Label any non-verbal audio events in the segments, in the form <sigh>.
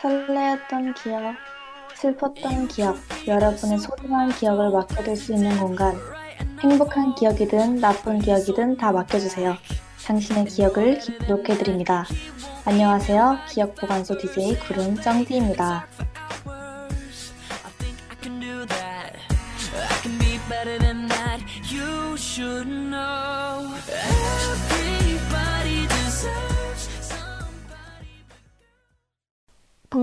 설레었던 기억, 슬펐던 기억, 여러분의 소중한 기억을 맡겨둘 수 있는 공간. 행복한 기억이든 나쁜 기억이든 다 맡겨주세요. 당신의 기억을 기록해드립니다. 안녕하세요. 기억보관소 DJ 구름 쩡디입니다.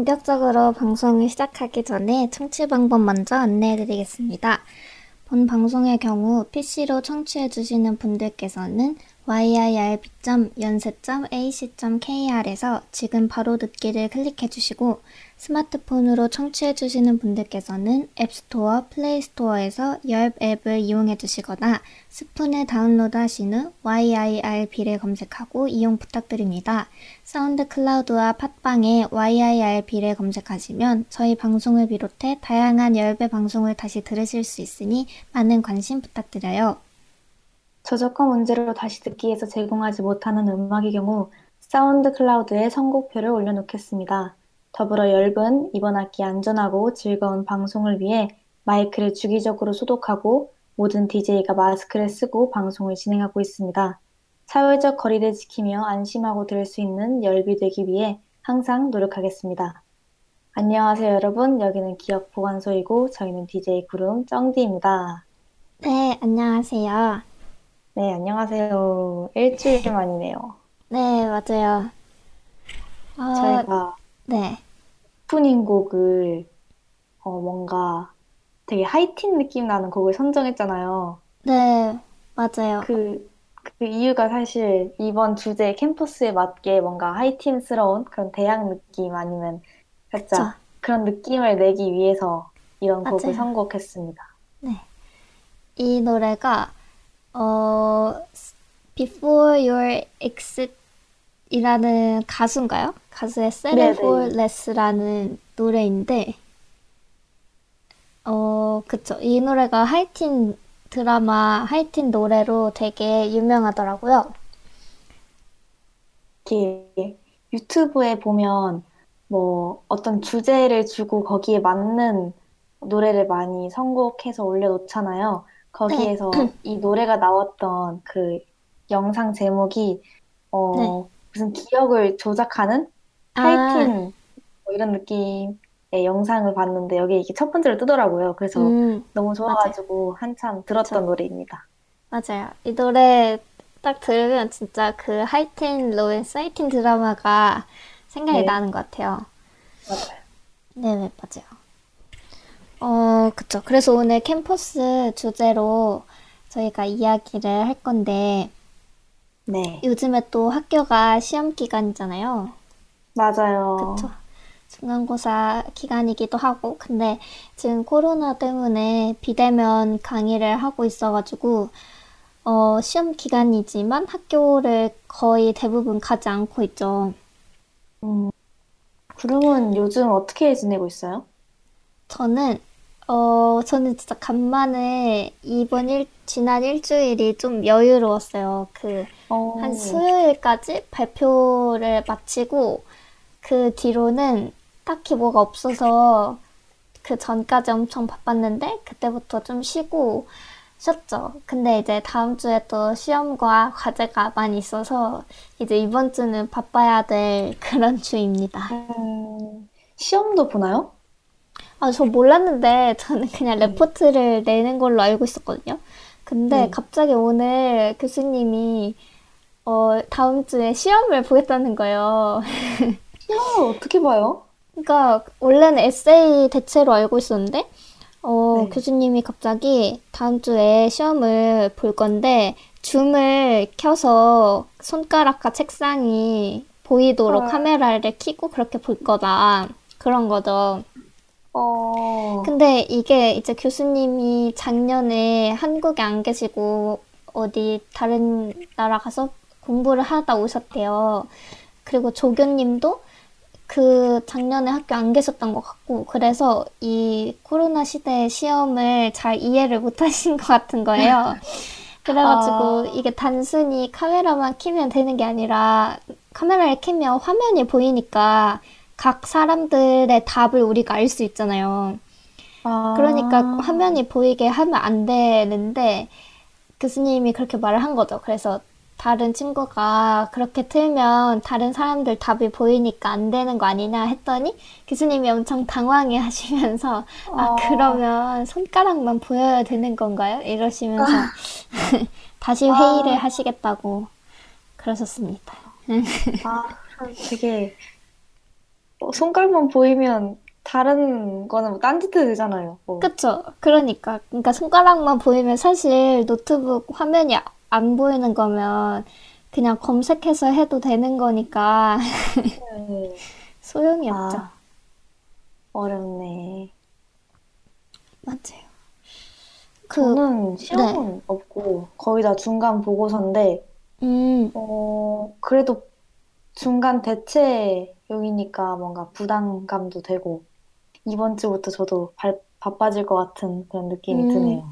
본격적으로 방송을 시작하기 전에 청취 방법 먼저 안내해 드리겠습니다. 본 방송의 경우 PC로 청취해 주시는 분들께서는 yirb.연세.ac.kr에서 지금 바로 듣기를 클릭해 주시고 스마트폰으로 청취해 주시는 분들께서는 앱스토어, 플레이스토어에서 열 앱을 이용해 주시거나 스푼을 다운로드 하신 후 yirb를 검색하고 이용 부탁드립니다. SoundCloud와 팟빵에 yirb를 검색하시면 저희 방송을 비롯해 다양한 yirb 방송을 다시 들으실 수 있으니 많은 관심 부탁드려요. 저작권 문제로 다시 듣기에서 제공하지 못하는 음악의 경우 SoundCloud에 선곡표를 올려놓겠습니다. 더불어 yirb는 이번 학기 안전하고 즐거운 방송을 위해 마이크를 주기적으로 소독하고 모든 DJ가 마스크를 쓰고 방송을 진행하고 있습니다. 사회적 거리를 지키며 안심하고 들을 수 있는 열비 되기 위해 항상 노력하겠습니다. 안녕하세요 여러분 여기는 기억 보관소이고 저희는 DJ 구름 쩡디입니다. 네, 안녕하세요. 네, 안녕하세요. 일주일 만이네요. 네, 맞아요. 어, 저희가 네. 오프닝 곡을 어, 뭔가 되게 하이틴 느낌 나는 곡을 선정했잖아요. 네, 맞아요. 그, 그 이유가 사실 이번 주제 캠퍼스에 맞게 뭔가 하이틴스러운 그런 대학 느낌 아니면 살짝 그쵸. 그런 느낌을 내기 위해서 이런 곡을 맞아요. 선곡했습니다. 네. 이 노래가 어 Before Your Exit 이라는 가수인가요? 가수의 네네. for Less라는 노래인데 어 그쵸. 이 노래가 하이틴 드라마 하이틴 노래로 되게 유명하더라고요. 이렇게 유튜브에 보면 뭐 어떤 주제를 주고 거기에 맞는 노래를 많이 선곡해서 올려놓잖아요. 거기에서 이 노래가 나왔던 그 영상 제목이 어 네. 무슨 기억을 조작하는 아, 하이틴 뭐 이런 느낌의 영상을 봤는데 여기 이게 첫 번째로 뜨더라고요. 그래서 음, 너무 좋아가지고 한참 들었던 노래입니다. 맞아요. 이 노래 딱 들으면 진짜 그 하이틴 로맨스 하이틴 드라마가 생각이 네. 나는 것 같아요. 맞아요. 네, 네, 맞아요. 어, 그쵸. 그래서 오늘 캠퍼스 주제로 저희가 이야기를 할 건데, 네, 요즘에 또 학교가 시험 기간이잖아요. 맞아요. 그쵸. 중간고사 기간이기도 하고, 근데 지금 코로나 때문에 비대면 강의를 하고 있어가지고, 어, 시험 기간이지만 학교를 거의 대부분 가지 않고 있죠. 음, 구름은 요즘 어떻게 지내고 있어요? 저는, 어, 저는 진짜 간만에 이번 일, 지난 일주일이 좀 여유로웠어요. 그, 어, 한 수요일까지 발표를 마치고, 그 뒤로는 딱히 뭐가 없어서 그 전까지 엄청 바빴는데, 그때부터 좀 쉬고 쉬었죠. 근데 이제 다음 주에 또 시험과 과제가 많이 있어서, 이제 이번 주는 바빠야 될 <laughs> 그런 주입니다. 음, 시험도 보나요? 아, 저 몰랐는데 저는 그냥 레포트를 내는 걸로 알고 있었거든요. 근데 네. 갑자기 오늘 교수님이 어, 다음 주에 시험을 보겠다는 거예요. 시험을 어떻게 봐요? 그러니까 원래는 에세이 대체로 알고 있었는데 어, 네. 교수님이 갑자기 다음 주에 시험을 볼 건데 줌을 켜서 손가락과 책상이 보이도록 헐. 카메라를 켜고 그렇게 볼 거다. 그런 거죠. 어, 근데 이게 이제 교수님이 작년에 한국에 안 계시고 어디 다른 나라 가서 공부를 하다 오셨대요. 그리고 조교님도 그 작년에 학교 안 계셨던 것 같고, 그래서 이 코로나 시대의 시험을 잘 이해를 못 하신 <laughs> 것 같은 거예요. 그래가지고 아. 이게 단순히 카메라만 켜면 되는 게 아니라 카메라를 켜면 화면이 보이니까 각 사람들의 답을 우리가 알 수 있잖아요. 아, 그러니까 화면이 보이게 하면 안 되는데 교수님이 그렇게 말을 한 거죠. 그래서 다른 친구가 그렇게 틀면 다른 사람들 답이 보이니까 안 되는 거 아니냐 했더니 교수님이 엄청 당황해 <laughs> 하시면서 아, 어. 그러면 손가락만 보여야 되는 건가요? 이러시면서 <laughs> 다시 아. 회의를 하시겠다고 그러셨습니다. 아, 되게 어, 손가락만 보이면 다른 거는 뭐 딴짓해도 되잖아요. 뭐. 그쵸. 그러니까. 그러니까 손가락만 보이면 사실 노트북 화면이 안 보이는 거면 그냥 검색해서 해도 되는 거니까 <laughs> 네. 소용이 없죠. 아, 어렵네. 맞아요. 그, 저는 시험은 없고 거의 다 중간 보고서인데 음, 어, 그래도 중간 대체용이니까 뭔가 부담감도 되고 이번 주부터 저도 발, 바빠질 것 같은 그런 느낌이 음. 드네요.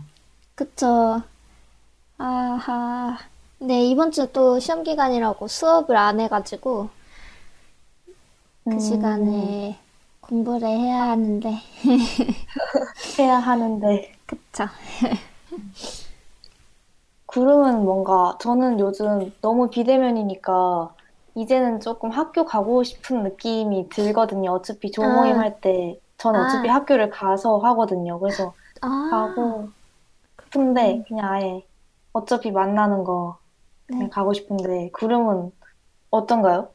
그쵸. 아하. 네, 이번 주 또 시험 기간이라고 수업을 안 해가지고 그 음, 시간에 공부를 해야 하는데, <laughs> 해야 하는데 그쵸. <laughs> 구름은 뭔가 저는 요즘 너무 비대면이니까 이제는 조금 학교 가고 싶은 느낌이 들거든요. 어차피 조모임 아. 할때 저는 어차피 아. 학교를 가서 하거든요. 그래서 아, 가고 싶은데 그냥 아예 어차피 만나는 거 그냥 네. 가고 싶은데 구름은 어떤가요?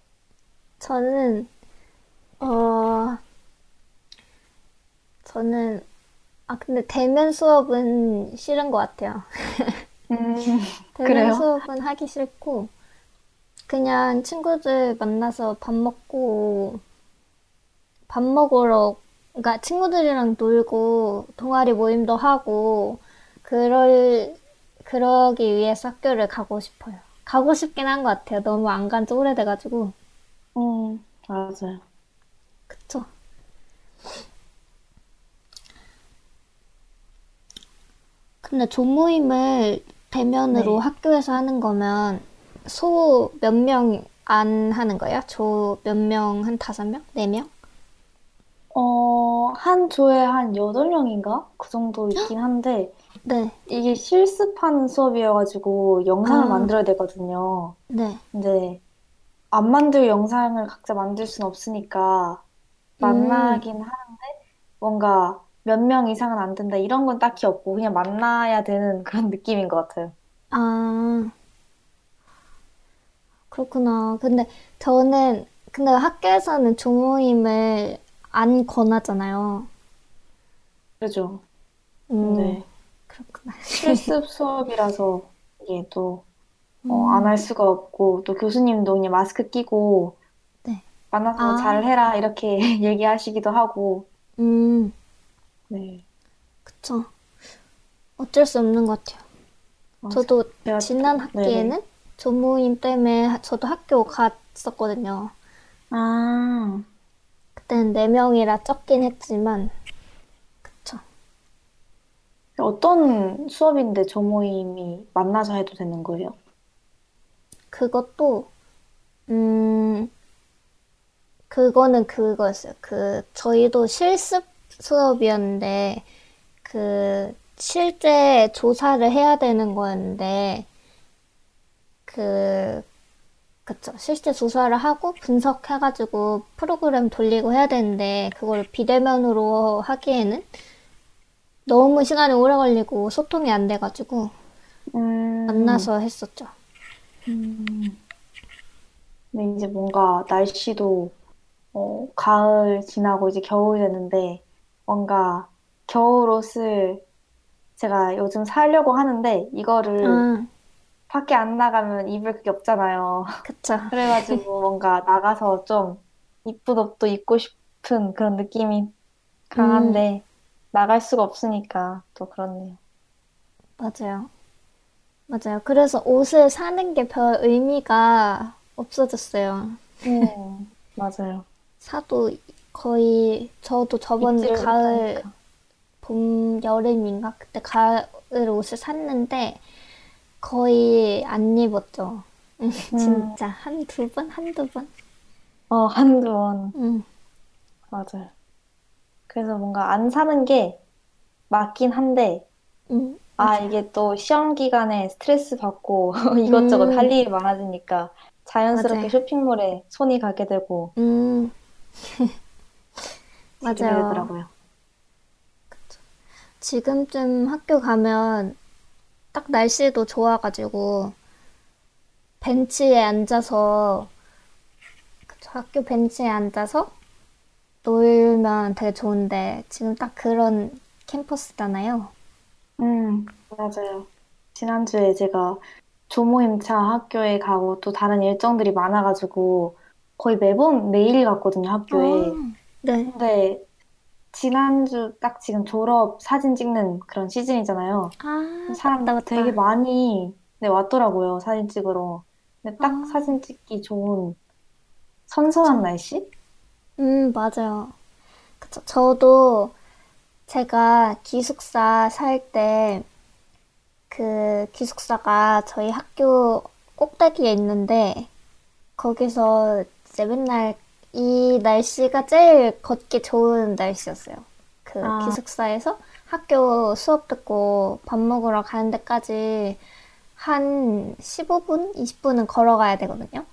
저는, 어, 저는, 아, 근데 대면 수업은 싫은 것 같아요. 음, <laughs> 대면 그래요? 수업은 하기 싫고, 그냥 친구들 만나서 밥 먹고, 밥 먹으러, 그러니까 친구들이랑 놀고, 동아리 모임도 하고, 그럴, 그러기 위해서 학교를 가고 싶어요. 가고 싶긴 한 것 같아요. 너무 안 간 지 오래돼가지고. 음, 맞아요. 그쵸. 근데 조모임을 대면으로 네. 학교에서 하는 거면 소 몇 명 안 하는 거예요? 조 몇 명? 한 다섯 명? 네 명? 어, 한 조에 한 8명인가? 그 정도 있긴 한데 <gasps> 네, 이게 실습하는 수업이어가지고 영상을 아. 만들어야 되거든요. 네. 근데 안 만들 영상을 각자 만들 순 없으니까 만나긴 하는데 뭔가 몇 명 이상은 안 된다 이런 건 딱히 없고 그냥 만나야 되는 <laughs> 그런 느낌인 것 같아요. 아, 그렇구나. 근데 저는, 근데 학교에서는 조모임을 안 권하잖아요. 그죠? 음, 네. 그렇구나. 실습 수업이라서 이게 또 음. 어, 안할 수가 없고 또 교수님도 그냥 마스크 끼고 네. 만나서 아. 잘 해라 이렇게 <laughs> 얘기하시기도 하고 음, 네. 그쵸. 어쩔 수 없는 것 같아요. 어, 저도 제가 지난 네네. 학기에는 조모임 때문에 하- 저도 학교 갔었거든요. 아, 그때는 네명이라 적긴 했지만. 어떤 수업인데 조모임이 만나서 해도 되는 거예요? 그것도, 음, 그거는 그거였어요. 그, 저희도 실습 수업이었는데, 그, 실제 조사를 해야 되는 거였는데, 그, 그쵸. 실제 조사를 하고 분석해가지고 프로그램 돌리고 해야 되는데, 그걸 비대면으로 하기에는 너무 시간이 오래 걸리고 소통이 안 돼가지고, 음, 만나서 했었죠. 근데 이제 뭔가 날씨도 어, 가을 지나고 이제 겨울이 되는데 뭔가 겨울 옷을 제가 요즘 사려고 하는데 이거를 아, 밖에 안 나가면 입을 그게 없잖아요. 그쵸. <laughs> 그래가지고 뭔가 나가서 좀 이쁜 옷도 입고 싶은 그런 느낌이 강한데 나갈 수가 없으니까 또 그렇네요. 맞아요. 맞아요. 그래서 옷을 사는 게 별 의미가 없어졌어요. 음, 맞아요. 사도 거의, 저도 저번 입지를 가을, 못하니까. 봄, 여름인가? 그때 가을 옷을 샀는데 거의 안 입었죠. <laughs> 진짜. 한 두 번? 한두 번? 어, 한두 번. 응. 맞아요. 그래서 뭔가 안 사는 게 맞긴 한데, 음, 아. 이게 또 시험 기간에 스트레스 받고 <laughs> 이것저것 할 음, 일이 많아지니까 자연스럽게 맞아요. 쇼핑몰에 손이 가게 되고 음, <laughs> 맞아요. 되더라고요. 지금쯤 학교 가면 딱 날씨도 좋아가지고 벤치에 앉아서 그쵸, 학교 벤치에 앉아서 놀면 되게 좋은데 지금 딱 그런 캠퍼스잖아요. 음, 맞아요. 지난주에 제가 조모임차 학교에 가고 또 다른 일정들이 많아가지고 거의 매번 매일 갔거든요, 아, 학교에. 네. 근데 지난주 딱 지금 졸업 사진 찍는 그런 시즌이잖아요. 아, 맞다, 사람 되게 맞다. 많이 네, 왔더라고요, 사진 찍으러. 근데 딱 아, 사진 찍기 좋은 선선한. 날씨? 음, 맞아요. 그쵸. 저도 제가 기숙사 살 때 그 기숙사가 저희 학교 꼭대기에 있는데 거기서 이제 맨날 이 날씨가 제일 걷기 좋은 날씨였어요. 그 아, 기숙사에서 학교 수업 듣고 밥 먹으러 가는 데까지 한 15분, 20분은 걸어가야 되거든요.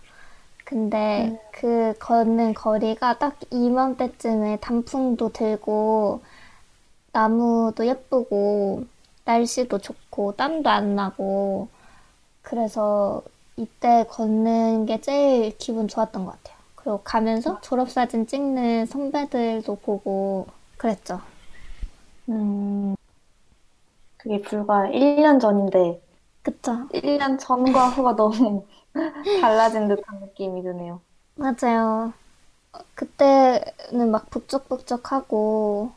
근데 음, 그 걷는 거리가 딱 이맘때쯤에 단풍도 들고 나무도 예쁘고 날씨도 좋고 땀도 안 나고 그래서 이때 걷는 게 제일 기분 좋았던 것 같아요. 그리고 가면서 졸업사진 찍는 선배들도 보고 그랬죠. 음, 그게 불과 1년 전인데, 그쵸? 1년 전과 후가 너무 달라진 듯한 느낌이 드네요. 맞아요. 그때는 막 북적북적하고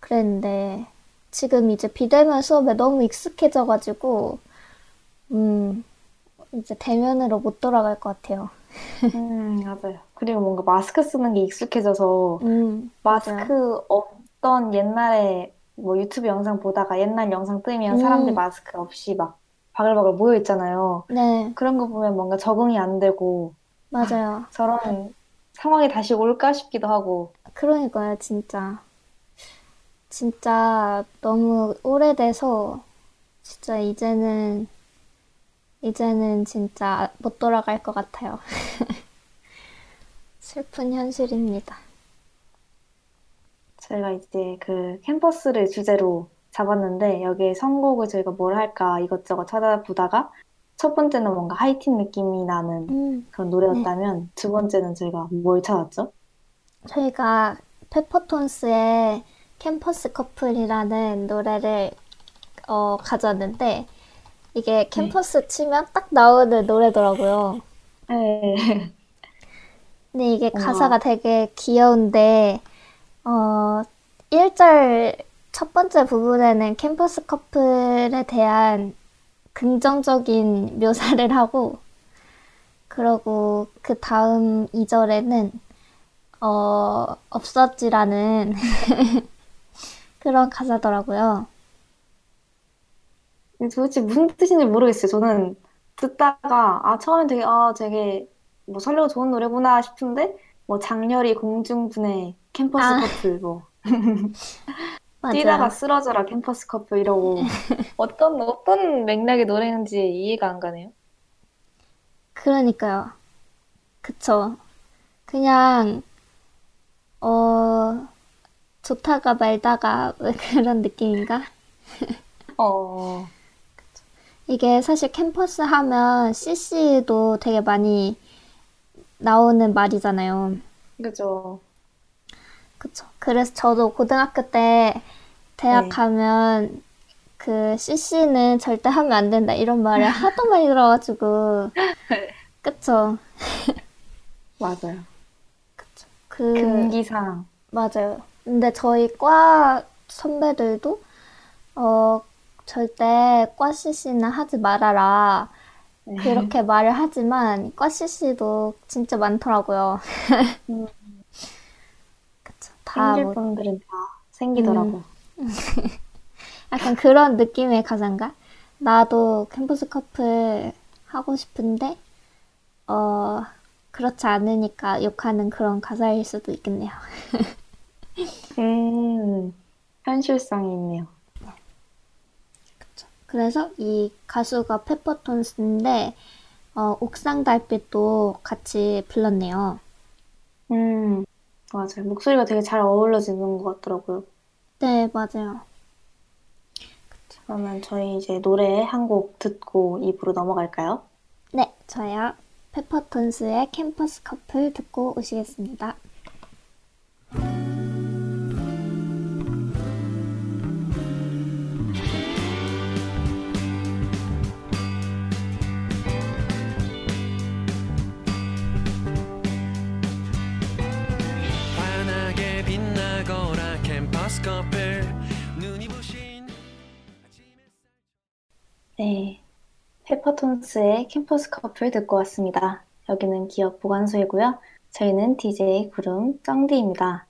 그랬는데 지금 이제 비대면 수업에 너무 익숙해져가지고 음 이제 대면으로 못 돌아갈 것 같아요. 음, 맞아요. 그리고 뭔가 마스크 쓰는 게 익숙해져서 음. 마스크 없던 옛날에 뭐 유튜브 영상 보다가 옛날 영상 뜨면 사람들 음 마스크 없이 막 바글바글 모여 있잖아요. 네 그런 거 보면 뭔가 적응이 안 되고 맞아요. <laughs> 저런 상황이 다시 올까 싶기도 하고. 그러니까요 진짜 진짜 너무 오래돼서 진짜 이제는 이제는 진짜 못 돌아갈 것 같아요. <laughs> 슬픈 현실입니다. 저희가 이제 그 캠퍼스를 주제로 잡았는데 여기에 선곡을 저희가 뭘 할까 이것저것 찾아보다가 첫 번째는 뭔가 하이틴 느낌이 나는 음, 그런 네. 노래였다면 두 번째는 저희가 뭘 찾았죠? 저희가 페퍼톤스의 캠퍼스 커플이라는 노래를 어, 가져왔는데 이게 네. 캠퍼스 치면 딱 나오는 노래더라고요. 네. 근데 이게 가사가 되게 귀여운데 어, 1절 첫 번째 부분에는 캠퍼스 커플에 대한 긍정적인 묘사를 하고 그러고 그 다음 2절에는 어, 없었지라는 <laughs> 그런 가사더라고요. 도대체 무슨 뜻인지 모르겠어요. 저는 듣다가 아 처음엔 되게 아 되게 뭐 설레고 좋은 노래구나 싶은데 뭐 장렬히 공중분해 캠퍼스 아, 커플 뭐 <laughs> 뛰다가 맞아요. 쓰러져라 캠퍼스 커플 이러고 <laughs> 어떤 어떤 맥락의 노래인지 이해가 안 가네요. 그러니까요. 그쵸. 그냥, 어, 좋다가 말다가 그런 느낌인가? 어, <laughs> 이게 사실 캠퍼스 하면 CC도 되게 많이 나오는 말이잖아요. 그죠. 그쵸. 그래서 저도 고등학교 때 대학 네, 가면 그 CC는 절대 하면 안 된다 이런 말을 <laughs> 하도 많이 들어가지고, <laughs> 그쵸. 맞아요. 그, 금기사항. 맞아요. 근데 저희 과 선배들도 어, 절대 꽈시시는 하지 말아라. 네. 그렇게 말을 하지만 꽈시시도 진짜 많더라고요. 음. 다 생길 뭐, 분들은 다 음, 생기더라고요. <laughs> 약간 그런 느낌의 가사인가? 나도 캠퍼스 커플 하고 싶은데, 어, 그렇지 않으니까 욕하는 그런 가사일 수도 있겠네요. <laughs> 음, 현실성이 있네요. 그래서 이 가수가 페퍼톤스인데 어, 옥상 달빛도 같이 불렀네요. 음, 맞아요. 목소리가 되게 잘 어우러지는 것 같더라고요. 네, 맞아요. 그러면 저희 이제 노래 한 곡 듣고 입으로 넘어갈까요? 네, 저요. 페퍼톤스의 캠퍼스 커플 듣고 오시겠습니다. 네. 페퍼톤스의 캠퍼스 커플 듣고 왔습니다. 여기는 기업 보관소이고요. 저희는 DJ 구름 쩡디입니다.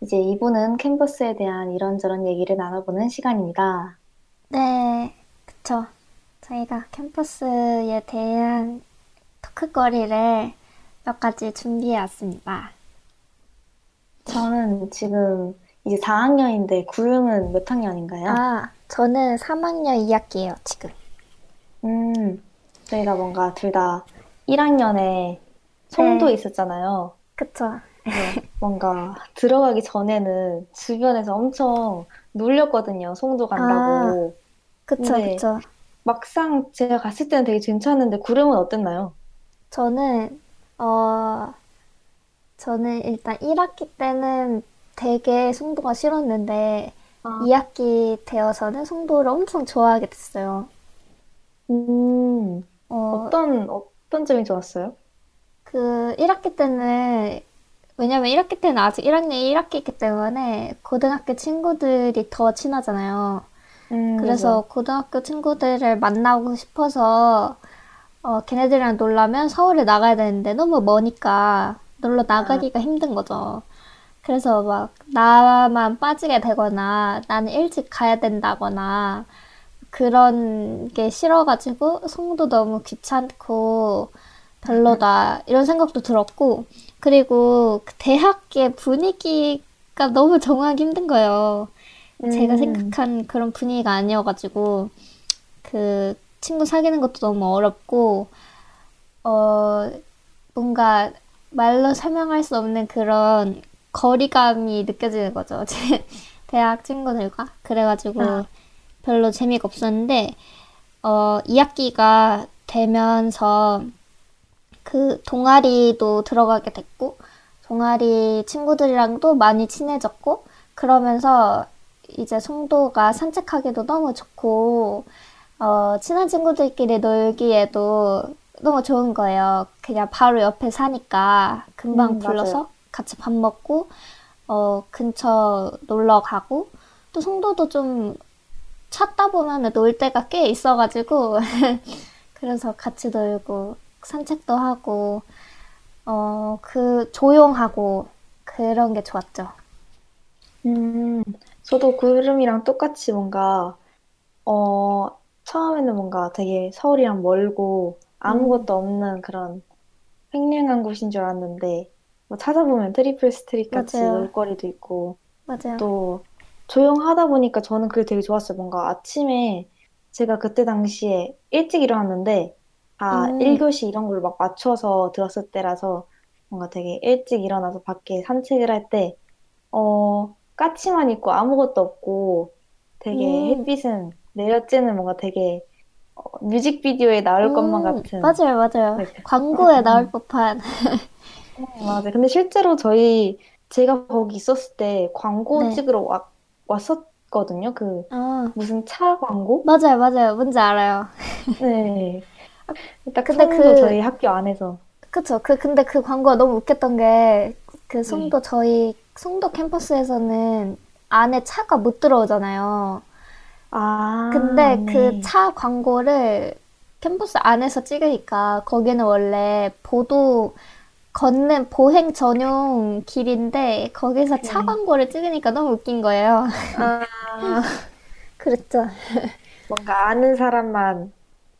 이제 2부는 캠퍼스에 대한 이런저런 얘기를 나눠보는 시간입니다. 네, 그쵸. 저희가 캠퍼스에 대한 토크거리를 몇 가지 준비해 왔습니다. 저는 지금 이제 4학년인데 구름은 몇 학년인가요? 아, 저는 3학년 2학기예요, 지금. 음, 저희가 뭔가 둘 다 1학년에 송도 네. 있었잖아요. 그쵸. 그래서 <laughs> 뭔가 들어가기 전에는 주변에서 엄청 놀렸거든요. 송도 간다고. 그쵸, 네. 그쵸. 막상 제가 갔을 때는 되게 괜찮은데 구름은 어땠나요? 저는, 어, 저는 일단 1학기 때는 되게 송도가 싫었는데, 아. 2학기 되어서는 송도를 엄청 좋아하게 됐어요. 음, 어, 어떤, 어떤 점이 좋았어요? 그 1학기 때는 왜냐면 1학기 때는 아직 1학년 1학기이기 때문에 고등학교 친구들이 더 친하잖아요. 음, 그래서 고등학교 친구들을 만나고 싶어서 어, 걔네들이랑 놀려면 서울에 나가야 되는데 너무 머니까 놀러 나가기가 힘든 거죠. 그래서 막 나만 빠지게 되거나 나는 일찍 가야 된다거나 그런 게 싫어가지고 송도 너무 귀찮고 별로다 이런 생각도 들었고 그리고 그 대학의 분위기가 너무 적응하기 힘든 거예요. 제가 음. 생각한 그런 분위기가 아니어가지고 그 친구 사귀는 것도 너무 어렵고 어 뭔가 말로 설명할 수 없는 그런 거리감이 느껴지는 거죠. <laughs> 제 대학 친구들과 그래가지고 아. 별로 재미가 없었는데 어 2학기가 되면서 그 동아리도 들어가게 됐고 동아리 친구들이랑도 많이 친해졌고 그러면서 이제 송도가 산책하기도 너무 좋고 어 친한 친구들끼리 놀기에도 너무 좋은 거예요. 그냥 바로 옆에 사니까 금방 음, 불러서 맞아요. 같이 밥 먹고 어 근처 놀러 가고 또 송도도 좀 찾다 보면 놀 데가 꽤 있어가지고 <laughs> 그래서 같이 놀고 산책도 하고 어 그 조용하고 그런 게 좋았죠. 음, 저도 구름이랑 똑같이 뭔가, 어, 처음에는 뭔가 되게 서울이랑 멀고 아무것도 없는 그런 휑한 곳인 줄 알았는데, 뭐 찾아보면 Triple Street 같이 맞아요. 놀거리도 있고, 맞아요. 또 조용하다 보니까 저는 그게 되게 좋았어요. 뭔가 아침에 제가 그때 당시에 일찍 일어났는데, 다 음. 1교시 이런 걸 막 맞춰서 들었을 때라서 뭔가 되게 일찍 일어나서 밖에 산책을 할 때, 어, 까치만 있고 아무것도 없고 되게 음. 햇빛은 내려쬐는 뭔가 되게 어, 뮤직비디오에 나올 것만 음, 같은. 맞아요, 맞아요. 네. 광고에 음. <laughs> 나올 법한. 음, 맞아요. 근데 실제로 저희, 제가 거기 있었을 때 광고 네. 찍으러 와, 왔었거든요. 그, 어, 무슨 차 광고? 맞아요, 맞아요. 뭔지 알아요. <laughs> 네. 딱 근데 성도 그- 저희 학교 안에서. 그쵸. 그, 근데 그 광고가 너무 웃겼던 게, 네. 그 송도, 저희, 송도 캠퍼스에서는 안에 차가 못 들어오잖아요. 아, 근데 네. 그차 광고를 캠퍼스 안에서 찍으니까 거기는 원래 보도 걷는 보행 전용 길인데 거기서 차 네. 광고를 찍으니까 너무 웃긴 거예요. 아, <laughs> 그랬죠. 뭔가 아는 사람만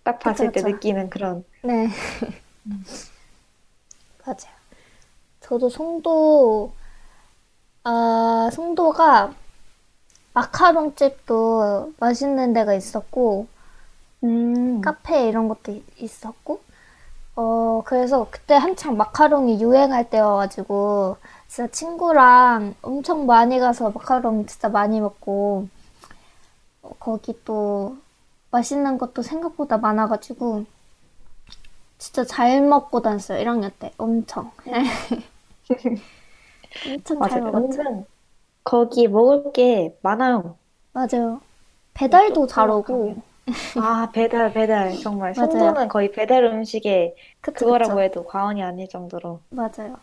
딱 봤을 그쵸, 때 그쵸. 느끼는 그런. 네. 맞아요. 저도 송도, 아, 송도가 마카롱 집도 맛있는 데가 있었고, 음, 카페 이런 것도 이- 있었고, 어, 그래서 그때 한창 마카롱이 유행할 때여가지고, 진짜 친구랑 엄청 많이 가서 마카롱 진짜 많이 먹고, 어, 거기 또 맛있는 것도 생각보다 많아가지고, 진짜 잘 먹고 다녔어요, 1학년 때. 엄청. <laughs> 엄청 잘 맞아요. 먹었죠. 은근 거기 먹을 게 많아요. 맞아요. 배달도 잘 오고, 아, 배달, 배달. 정말. 맞아요. 송도는 거의 배달 음식의 그쵸, 그거라고 그쵸. 해도 과언이 아닐 정도로. 맞아요.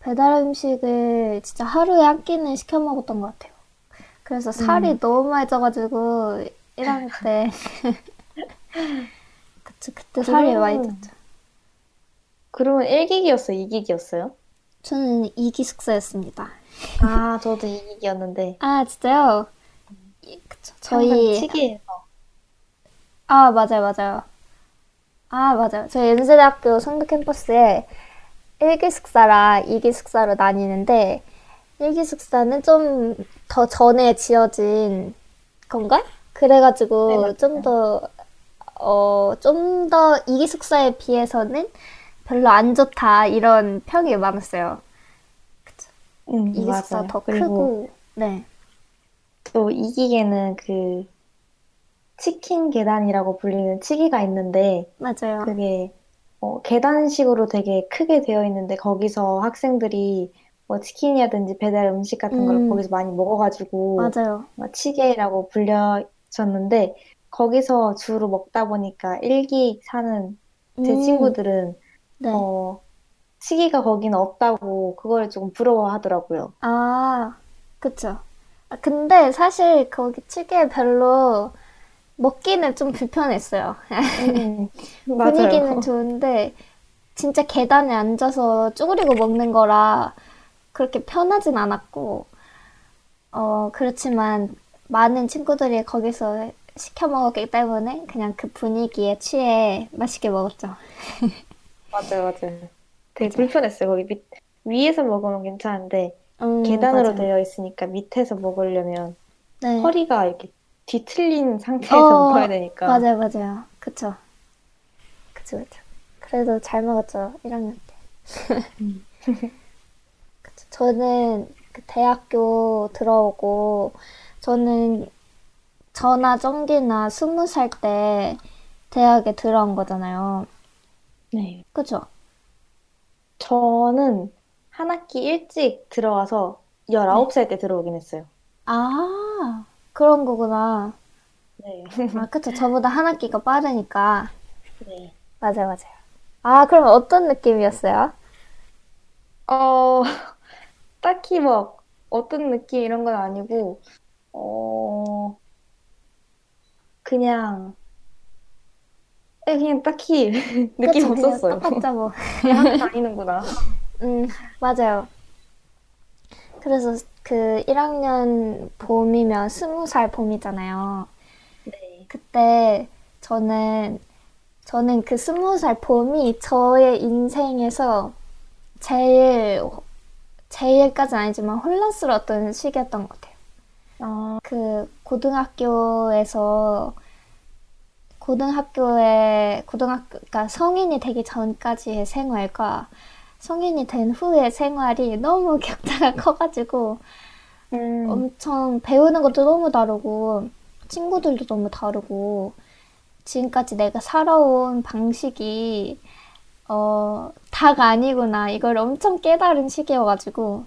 배달 음식을 진짜 하루에 한 끼는 시켜 먹었던 것 같아요. 그래서 살이 음. 너무 많이 쪄가지고 1학년 때 <laughs> 그쵸 그때 살이 많이 그러면- 쪘죠. 그러면 1기기였어요? 2기기였어요? 저는 이기 숙소였습니다. 아, 저도 2기기였는데. 아 진짜요? 이- 그쵸. 저희 시기에서. 아 맞아요 맞아요. 아 맞아요. 저희 연세대학교 성도 캠퍼스에 1기 숙사랑 2기 숙사로 나뉘는데 1기 숙사는 좀 더 전에 지어진 건가? 네, 그래가지고 맞아요. 좀 더, 어, 좀 더 2기 숙사에 비해서는 별로 안 좋다 이런 평이 많았어요. 음, 2기 숙사 맞아요. 더 그리고 크고, 네. 또 2기계는 그 치킨 계단이라고 불리는 치기가 있는데 맞아요. 그게 어, 계단식으로 되게 크게 되어 있는데 거기서 학생들이 뭐 치킨이라든지 배달 음식 같은 걸 음. 거기서 많이 먹어가지고 맞아요. 뭐 치게라고 불려졌는데 거기서 주로 먹다 보니까 1기 사는 제 음, 친구들은 네. 어, 치기가 거기는 없다고 그걸 조금 부러워하더라고요. 아, 그쵸. 아, 근데 사실 거기 찌개 별로 먹기는 좀 불편했어요. 음, <laughs> 분위기는. 좋은데 진짜 계단에 앉아서 쭈그리고 먹는 거라 그렇게 편하진 않았고, 어, 그렇지만 많은 친구들이 거기서 시켜 먹었기 때문에 그냥 그 분위기에 취해 맛있게 먹었죠. <laughs> 맞아요, 맞아요. 되게 불편했어요. 거기 밑, 위에서 먹으면 괜찮은데 음, 계단으로 맞아요. 되어 있으니까 밑에서 먹으려면 네. 허리가 이렇게 뒤틀린 상태에서 어, 먹어야 되니까. 맞아요, 맞아요. 그쵸. 그쵸, 그쵸. 그래도 잘 먹었죠, 1학년 때. 음. <laughs> 그쵸. 저는 그 대학교 들어오고, 저는 저나 정기나 스무 살 때 대학에 들어온 거잖아요. 네. 그쵸? 저는 한 학기 일찍 들어와서 19살 때 들어오긴 했어요. 아, 그런 거구나. 네. 아, 그쵸. 저보다 한 학기가 빠르니까. 네. 맞아요, 맞아요. 아, 그럼 어떤 느낌이었어요? 어, <laughs> 딱히 막 어떤 느낌 이런 건 아니고, 어, 그냥, 에, 그냥 딱히 <laughs> 느낌 그쵸, 그냥 없었어요. 똑같죠, 뭐. <laughs> 그냥 다니는구나. 음, 맞아요. 그래서 그 1학년 봄이면 스무 살 봄이잖아요. 네. 그때 저는, 저는 그 스무 살 봄이 저의 인생에서 제일, 제일까지는 아니지만 혼란스러웠던 시기였던 것 같아요. 아, 그 고등학교에서 고등학교에 고등학교 그러니까 성인이 되기 전까지의 생활과 성인이 된 후의 생활이 너무 <laughs> 격차가 커가지고 음, 엄청 배우는 것도 너무 다르고 친구들도 너무 다르고 지금까지 내가 살아온 방식이 어 다가 아니구나. 이걸 엄청 깨달은 시기여가지고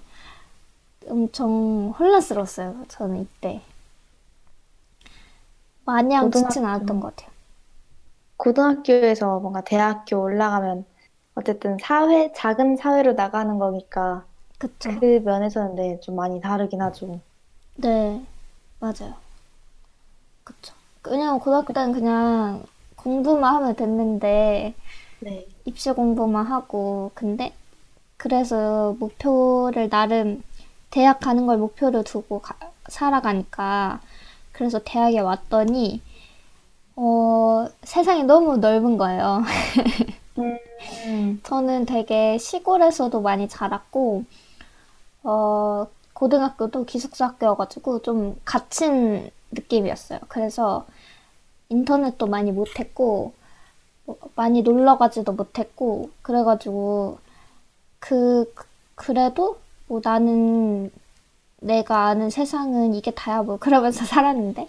엄청 혼란스러웠어요 저는 이때. 마냥 좋진. 않았던 것 같아요. 고등학교에서 뭔가 대학교 올라가면 어쨌든 사회, 작은 사회로 나가는 거니까 그쵸 그 면에서는 네, 좀 많이 다르긴 하죠. 네 맞아요 그쵸 그냥 고등학교 때는 그냥 공부만 하면 됐는데 네. 입시 공부만 하고 근데 그래서 목표를 나름 대학 가는 걸 목표로 두고 가- 살아가니까 그래서 대학에 왔더니 어, 세상이 너무 넓은 거예요. <laughs> 음, 저는 되게 시골에서도 많이 자랐고 어, 고등학교도 기숙사 학교여가지고 좀 갇힌 느낌이었어요. 그래서 인터넷도 많이 못했고, 뭐 많이 놀러 가지도 못했고, 그래가지고, 그, 그래도 뭐 나는 내가 아는 세상은 이게 다야 뭐 그러면서 <laughs> 살았는데,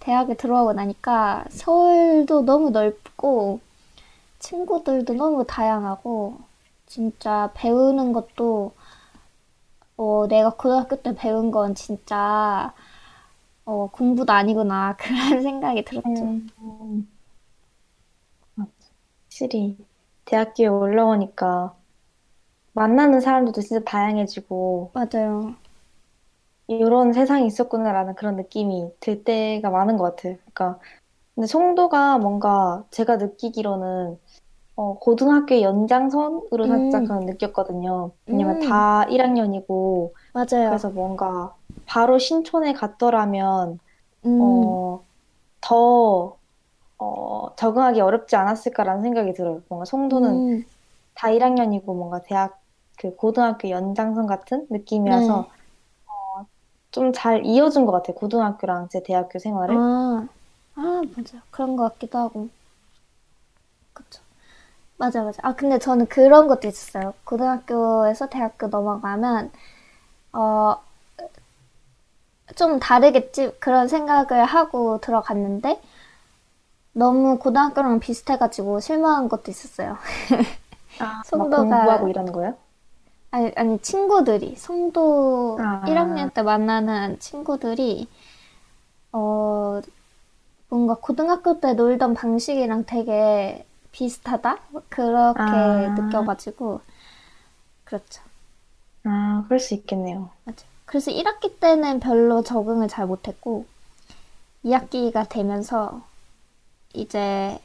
대학에 들어가고 나니까 서울도 너무 넓고, 친구들도 너무 다양하고, 진짜 배우는 것도, 어, 내가 고등학교 때 배운 건 진짜, 어, 공부도 아니구나. <laughs> 그런 생각이 들었죠. 음, 맞아. 확실히 대학교에 올라오니까 만나는 사람들도 진짜 다양해지고 맞아요. 이런 세상이 있었구나라는 그런 느낌이 들 때가 많은 것 같아요. 그러니까 근데 송도가 뭔가 제가 느끼기로는 어, 고등학교의 연장선으로 살짝 음, 느꼈거든요. 왜냐면 음, 다 1학년이고 맞아요. 그래서 뭔가 바로 신촌에 갔더라면 음, 어, 더 어, 적응하기 어렵지 않았을까라는 생각이 들어요. 뭔가 송도는 음, 다 1학년이고 뭔가 대학 그 고등학교 연장선 같은 네. 느낌이라서 좀잘 이어준 것 같아요. 고등학교랑 제 대학교 생활을. 아, 아, 맞아요. 그런 것 같기도 하고. 그쵸. 맞아, 맞아. 아, 근데 저는 그런 것도 있었어요. 고등학교에서 대학교 넘어가면, 어, 좀 다르겠지? 그런 생각을 하고 들어갔는데, 너무 고등학교랑 비슷해가지고 실망한 것도 있었어요. 아, <laughs> 막 공부하고 이러는 거예요? 아니, 아니, 친구들이, 1학년 아, 때 만나는 친구들이, 어, 뭔가 고등학교 때 놀던 방식이랑 되게 비슷하다? 그렇게 아, 느껴가지고, 그렇죠. 아, 그럴 수 있겠네요. 맞아. 그래서 1학기 때는 별로 적응을 잘 못했고, 2학기가 되면서 이제,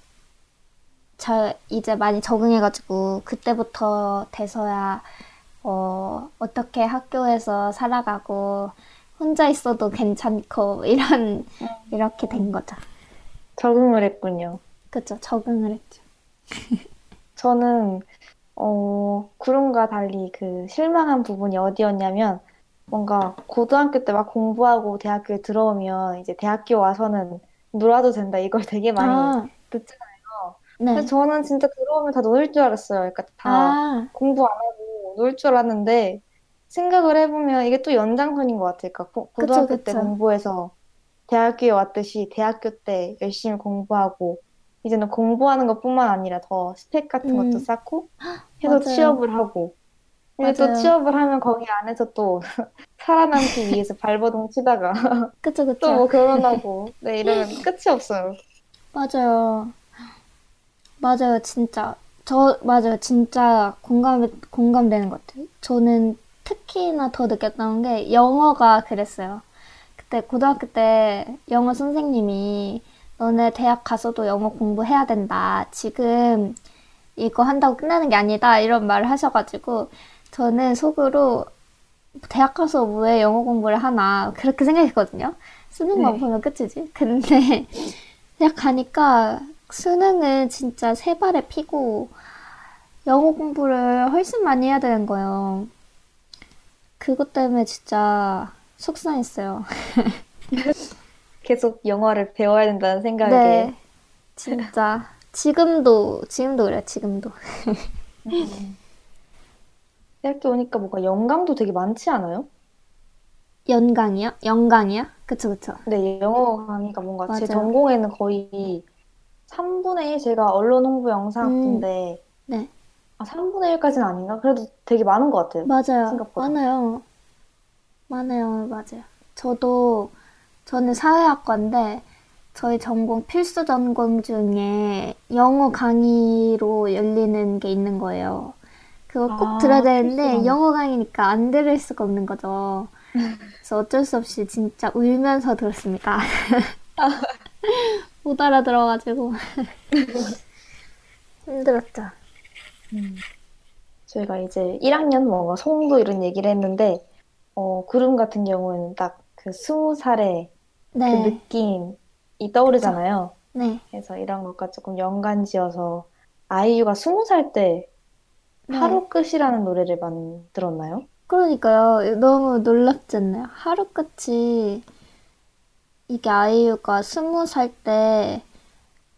잘, 이제 많이 적응해가지고, 그때부터 돼서야 어, 어떻게 학교에서 살아가고 혼자 있어도 괜찮고 <laughs> 이런 이렇게 된 거죠. 적응을 했군요. 그쵸? 적응을 했죠. 저는 어, 구름과 달리 그 실망한 부분이 어디였냐면 뭔가 고등학교 때 막 공부하고 대학교에 들어오면 이제 대학교 와서는 놀아도 된다 이걸 되게 많이 아, 듣잖아요. 근데 네. 저는 진짜 들어오면 다 놀 줄 알았어요. 그러니까 다 아, 공부 안 하고 놀 줄 알았는데 생각을 해보면 이게 또 연장선인 것 같아요. 그러니까 고, 그쵸, 고등학교 때 그쵸. 공부해서 대학교에 왔듯이 대학교 때 열심히 공부하고 이제는 공부하는 것뿐만 아니라 더 스펙 같은 것도 음, 쌓고 <gasps> 해서 맞아요. 취업을 하고 이제 또 맞아요. 취업을 하면 거기 안에서 또 <laughs> 살아남기 위해서 <laughs> 발버둥 치다가 그쵸, <laughs> 또 그쵸. 뭐 결혼하고 네 이러면 끝이 없어요. 맞아요. 맞아요, 진짜. 저, 맞아요. 진짜 공감, 공감되는 것 같아요. 저는 특히나 더 느꼈던 게 영어가 그랬어요. 그때 고등학교 때 영어 선생님이 너네 대학 가서도 영어 공부해야 된다. 지금 이거 한다고 끝나는 게 아니다. 이런 말을 하셔가지고 저는 속으로 대학 가서 왜 영어 공부를 하나 그렇게 생각했거든요. 수능만 네. 보면 끝이지. 근데 <laughs> 대학 가니까 수능은 진짜 세 발에 피고 영어 공부를 훨씬 많이 해야 되는 거예요. 그것 때문에 진짜 속상했어요. <laughs> 계속 영어를 배워야 된다는 생각에 네, 진짜. 지금도, 지금도 그래요, 지금도. 음. 대학교 오니까 뭔가 영감도 되게 많지 않아요? 연강이요? 영강이요? 그쵸, 그쵸. 근데 영어 강의가 뭔가 제 맞아요. 전공에는 거의 3분의 1 제가 언론 홍보 음, 영상학부인데 네. 아 3분의 1까지는 아닌가? 그래도 되게 많은 것 같아요. 맞아요. 생각보다. 많아요. 많아요. 맞아요. 저도, 저는 사회학과인데, 저희 전공 필수 전공 중에 영어 강의로 열리는 게 있는 거예요. 그거 꼭 들어야 아, 되는데, 필수전. 영어 강의니까 안 들을 수가 없는 거죠. 그래서 어쩔 수 없이 진짜 울면서 들었습니다. <laughs> 못 알아들어가지고. <laughs> 힘들었죠. 음. 저희가 이제 1학년 뭔가 송도 이런 얘기를 했는데 어 구름 같은 경우에는 딱 그 스무 살 의그 네, 느낌이 그쵸. 떠오르잖아요. 네, 그래서 이런 것과 조금 연관지어서 아이유가 스무 살때 네. 하루 끝이라는 노래를 만들었나요? 그러니까요. 너무 놀랍지 않나요? 하루같이 이게 아이유가 스무 살 때,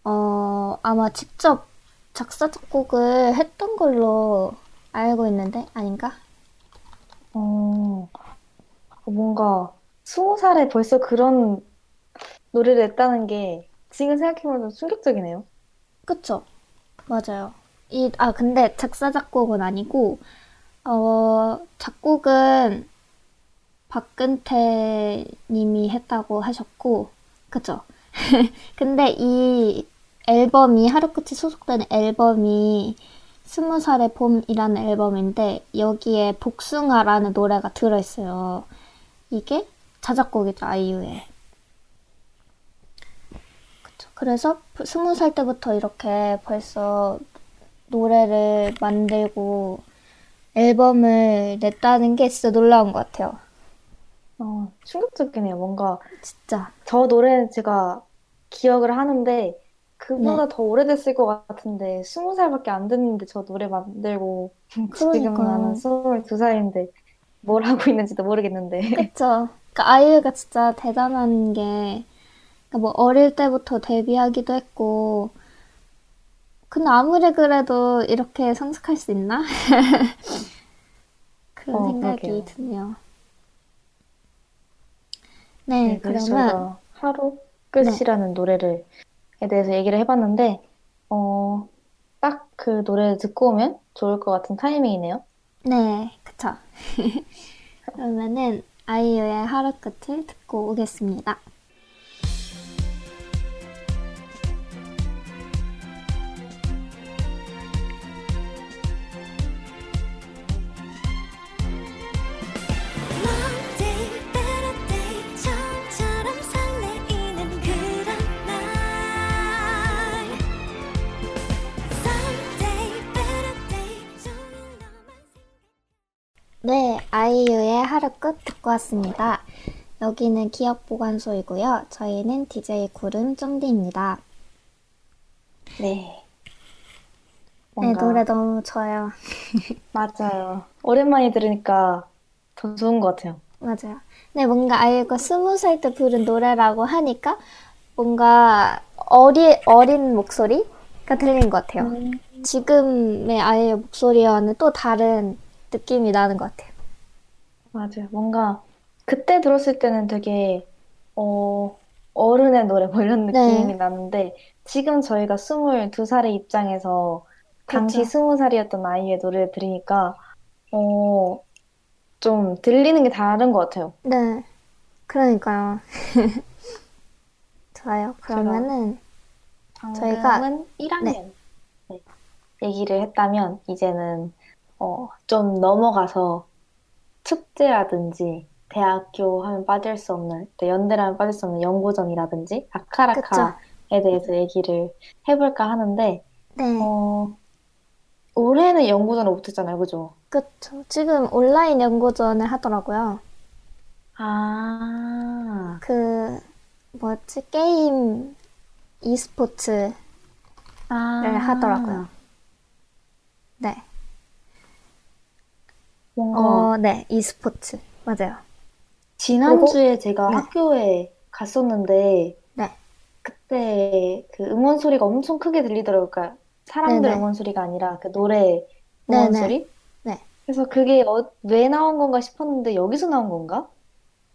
어, 아마 직접 작사, 작곡을 했던 걸로 알고 있는데, 아닌가? 어, 뭔가 스무 살에 벌써 그런 노래를 냈다는 게 지금 생각해보면 충격적이네요. 그쵸? 맞아요. 이, 아, 근데 작사, 작곡은 아니고, 어, 작곡은 박근태 님이 했다고 하셨고, 그쵸? <laughs> 근데 이 앨범이, 하루끝이 소속된 앨범이 스무 살의 봄이라는 앨범인데, 여기에 복숭아라는 노래가 들어있어요. 이게 자작곡이죠, 아이유의. 그쵸. 그래서 스무 살 때부터 이렇게 벌써 노래를 만들고 앨범을 냈다는 게 진짜 놀라운 것 같아요. 어, 충격적이네요. 뭔가 진짜. 저 노래는 제가 기억을 하는데 그보다 네. 더 오래됐을 것 같은데 스무 살밖에 안 됐는데 저 노래 만들고 <laughs> 지금 그러니까요. 나는 스물두 살인데 뭘 하고 있는지도 모르겠는데 그쵸. 그러니까 아이유가 진짜 대단한 게, 그러니까 뭐 어릴 때부터 데뷔하기도 했고, 근데 아무리 그래도 이렇게 성숙할 수 있나? <laughs> 그런 어, 생각이 그러게요. 드네요. 네, 네, 그러면, 하루 끝이라는 노래를 에 대해서 얘기를 해봤는데 어, 딱 그 노래를 듣고 오면 좋을 것 같은 타이밍이네요. 네, 그쵸. <laughs> 그러면은 아이유의 하루 끝을 듣고 오겠습니다. 네, 아이유의 하루 끝 듣고 왔습니다. 여기는 기억 보관소이고요. 저희는 DJ 구름 쫑디입니다. 네. 네, 뭔가 노래 너무 좋아요. <laughs> 맞아요. 오랜만에 들으니까 더 좋은 것 같아요. 맞아요. 네, 뭔가 아이유가 스무 살 때 부른 노래라고 하니까 뭔가 어리, 어린 목소리가 들리는 것 같아요. 지금의 아이유 목소리와는 또 다른 느낌이 나는 것 같아요. 맞아요. 뭔가 그때 들었을 때는 되게 어, 어른의 노래 뭐 이런 네. 느낌이 나는데 지금 저희가 22살의 입장에서 당시 그렇죠. 20살이었던 아이의 노래를 들으니까 어, 좀 들리는 게 다른 것 같아요. 네, 그러니까요. <laughs> 좋아요. 그러면은 저희가- 방금은 1학년 네. 네. 얘기를 했다면 이제는 어, 좀 넘어가서 축제라든지 대학교 하면 빠질 수 없는 또 연대라면 빠질 수 없는 연고전이라든지 아카라카에 대해서 얘기를 해볼까 하는데 네, 어, 올해는 연고전을 못했잖아요, 그죠? 그쵸. 지금 온라인 연구전을 하더라고요. 아, 그 뭐지 게임 e스포츠를 아, 하더라고요. 네, 뭔가 어, 네, e스포츠 맞아요. 지난주에 제가 네. 학교에 갔었는데 네, 그때 그 응원 소리가 엄청 크게 들리더라고요. 그러니까 사람들 네네. 응원 소리가 아니라 그 노래 응원 네네. 소리? 네. 그래서 그게 어, 왜 나온 건가 싶었는데 여기서 나온 건가?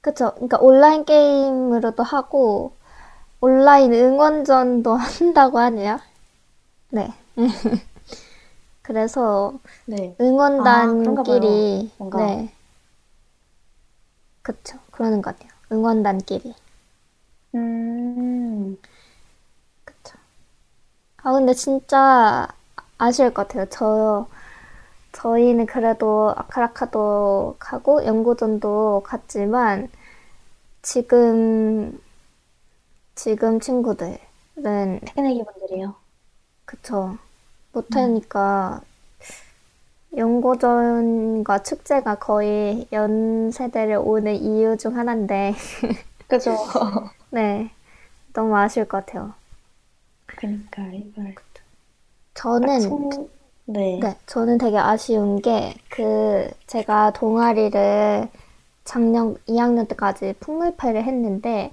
그쵸. 그러니까 온라인 게임으로도 하고 온라인 응원전도 <laughs> 한다고 하네요. 네. <laughs> 그래서 네. 응원단끼리 아, 뭔가. 네. 그쵸. 그러는 것 같아요. 응원단끼리. 음, 그쵸. 아, 근데 진짜 아쉬울 것 같아요. 저, 저희는 그래도 아카라카도 가고 연구전도 갔지만 지금, 지금 친구들은 새내기 분들이요. 그쵸. 못하니까 연고전과 축제가 거의 연세대를 오는 이유 중 하나인데, <laughs> 그죠? 네. 너무 아쉬울 것 같아요. 그러니까 이걸 저는, 송, 네. 네, 저는 되게 아쉬운 게, 그, 제가 동아리를 작년 2학년 때까지 풍물패를 했는데,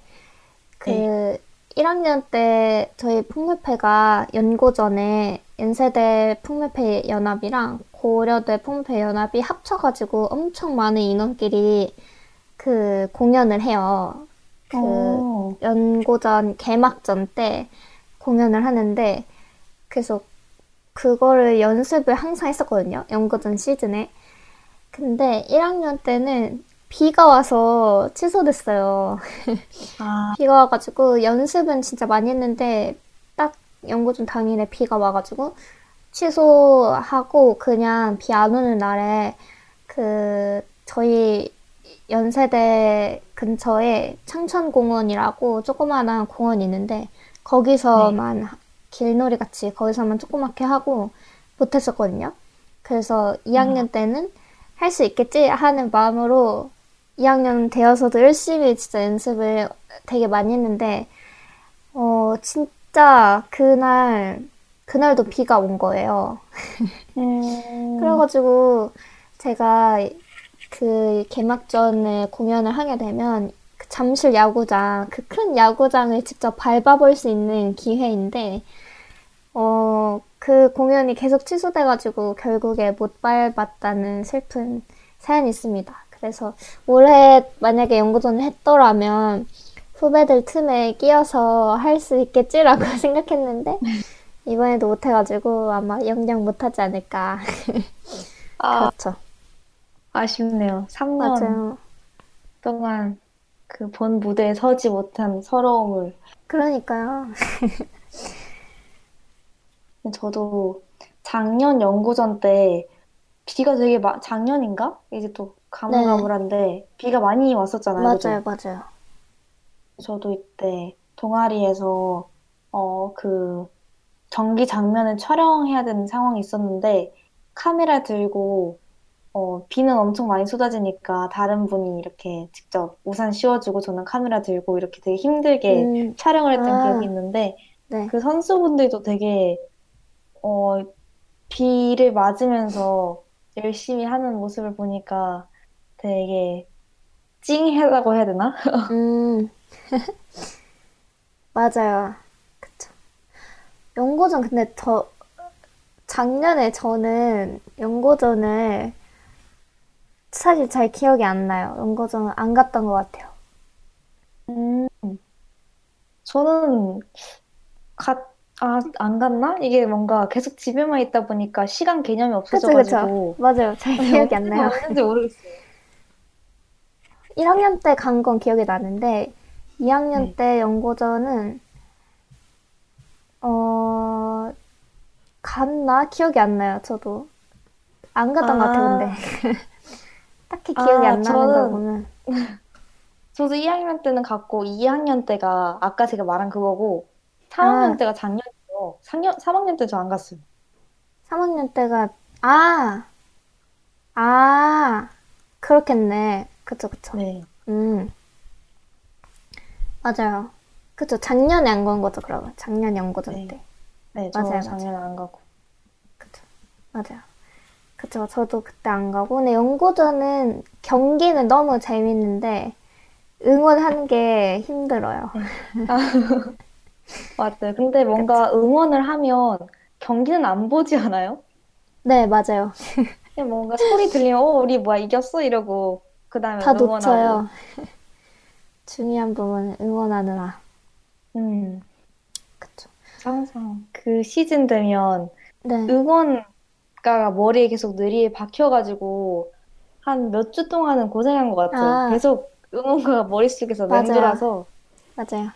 그, 네. 1학년 때 저희 풍물패가 연고전에 연세대 풍물패 연합이랑 고려대 풍물패 연합이 합쳐가지고 엄청 많은 인원끼리 그 공연을 해요. 그 어, 연고전 개막전 때 공연을 하는데, 그래서 그거를 연습을 항상 했었거든요. 연고전 시즌에. 근데 1학년 때는 비가 와서 취소됐어요. 아, <laughs> 비가 와가지고 연습은 진짜 많이 했는데 딱 연고전 당일에 비가 와가지고 취소하고 그냥 비 안 오는 날에 그 저희 연세대 근처에 창천공원이라고 조그마한 공원이 있는데 거기서만 길놀이 같이 거기서만 조그맣게 하고 못했었거든요. 그래서 2학년 때는 할 수 있겠지 하는 마음으로 2학년 되어서도 열심히 진짜 연습을 되게 많이 했는데 어 진짜 그날 그날도 비가 온 거예요. <laughs> 음, 그래가지고 제가 그 개막전에 공연을 하게 되면 그 잠실 야구장, 그 큰 야구장을 직접 밟아볼 수 있는 기회인데, 어, 그 공연이 계속 취소돼가지고 결국에 못 밟았다는 슬픈 사연이 있습니다. 그래서 올해 만약에 연구전을 했더라면 후배들 틈에 끼어서 할 수 있겠지라고 <laughs> 생각했는데, 이번에도 못해가지고 아마 영영 못하지 않을까. <laughs> 아, 그렇죠. 아쉽네요. 3년 맞아요. 동안 그 본 무대에 서지 못한 서러움을. 그러니까요. <laughs> 저도 작년 연구전 때 비가 되게 마, 작년인가? 이제 또 가물가물한데 비가 많이 왔었잖아요. 그죠? 맞아요, 맞아요. 저도 이때 동아리에서 어, 그 경기 장면을 촬영해야 되는 상황이 있었는데 카메라 들고 어, 비는 엄청 많이 쏟아지니까 다른 분이 이렇게 직접 우산 씌워주고 저는 카메라 들고 이렇게 되게 힘들게 음, 촬영을 했던 아, 기억이 있는데 네. 그 선수분들도 되게 어, 비를 맞으면서 열심히 하는 모습을 보니까 되게 찡하다고 해야 되나? <laughs> 음, <laughs> 맞아요. 그쵸. 연고전 근데 저 작년에 저는 연고전을 사실 잘 기억이 안 나요. 연고전을 안 갔던 것 같아요. 음, 저는 가, 아, 안 갔나? 이게 뭔가 계속 집에만 있다 보니까 시간 개념이 그쵸, 그쵸. 없어져가지고 맞아요. 잘 기억이 안 나요. 언제인지 모르겠어요. 1학년 때 간 건 기억이 나는데 2학년 네. 때 연고전은 어 갔나 기억이 안 나요. 저도 안 갔던 것 같아요. 근데 <laughs> 딱히 기억이 아, 안 나는 걸 보면 <laughs> 저도 2학년 때는 갔고 2학년 때가 아까 제가 말한 그거고 3학년 아 때가 작년이요. 3학년, 3학년 때 저 안 갔어요. 3학년 때가 아 아 그렇겠네. 그쵸 그쵸. 네. 음 맞아요. 그쵸 작년에 안 간 거죠. 그러면 작년 연고전 네. 때 네, 저 맞아요 맞아요. 작년에 안 가고. 그쵸 맞아요. 그쵸. 저도 그때 안 가고. 근데 연고전은 경기는 너무 재밌는데 응원하는 게 힘들어요. <laughs> 맞아요. 근데 그쵸. 뭔가 응원을 하면 경기는 안 보지 않아요? 네, 맞아요. 그냥 뭔가 소리 들리면, 어, 우리 뭐야, 이겼어? 이러고, 그 다음에 다 응원하고. 놓쳐요. <laughs> 중요한 부분은 응원하느라. 음, 그쵸. 항상 그 시즌 되면 네, 응원가가 머리에 계속 뇌리에 박혀가지고, 한 몇 주 동안은 고생한 것 같아요. 아, 계속 응원가가 머릿속에서 맞아요. 맴돌아서, 맞아요.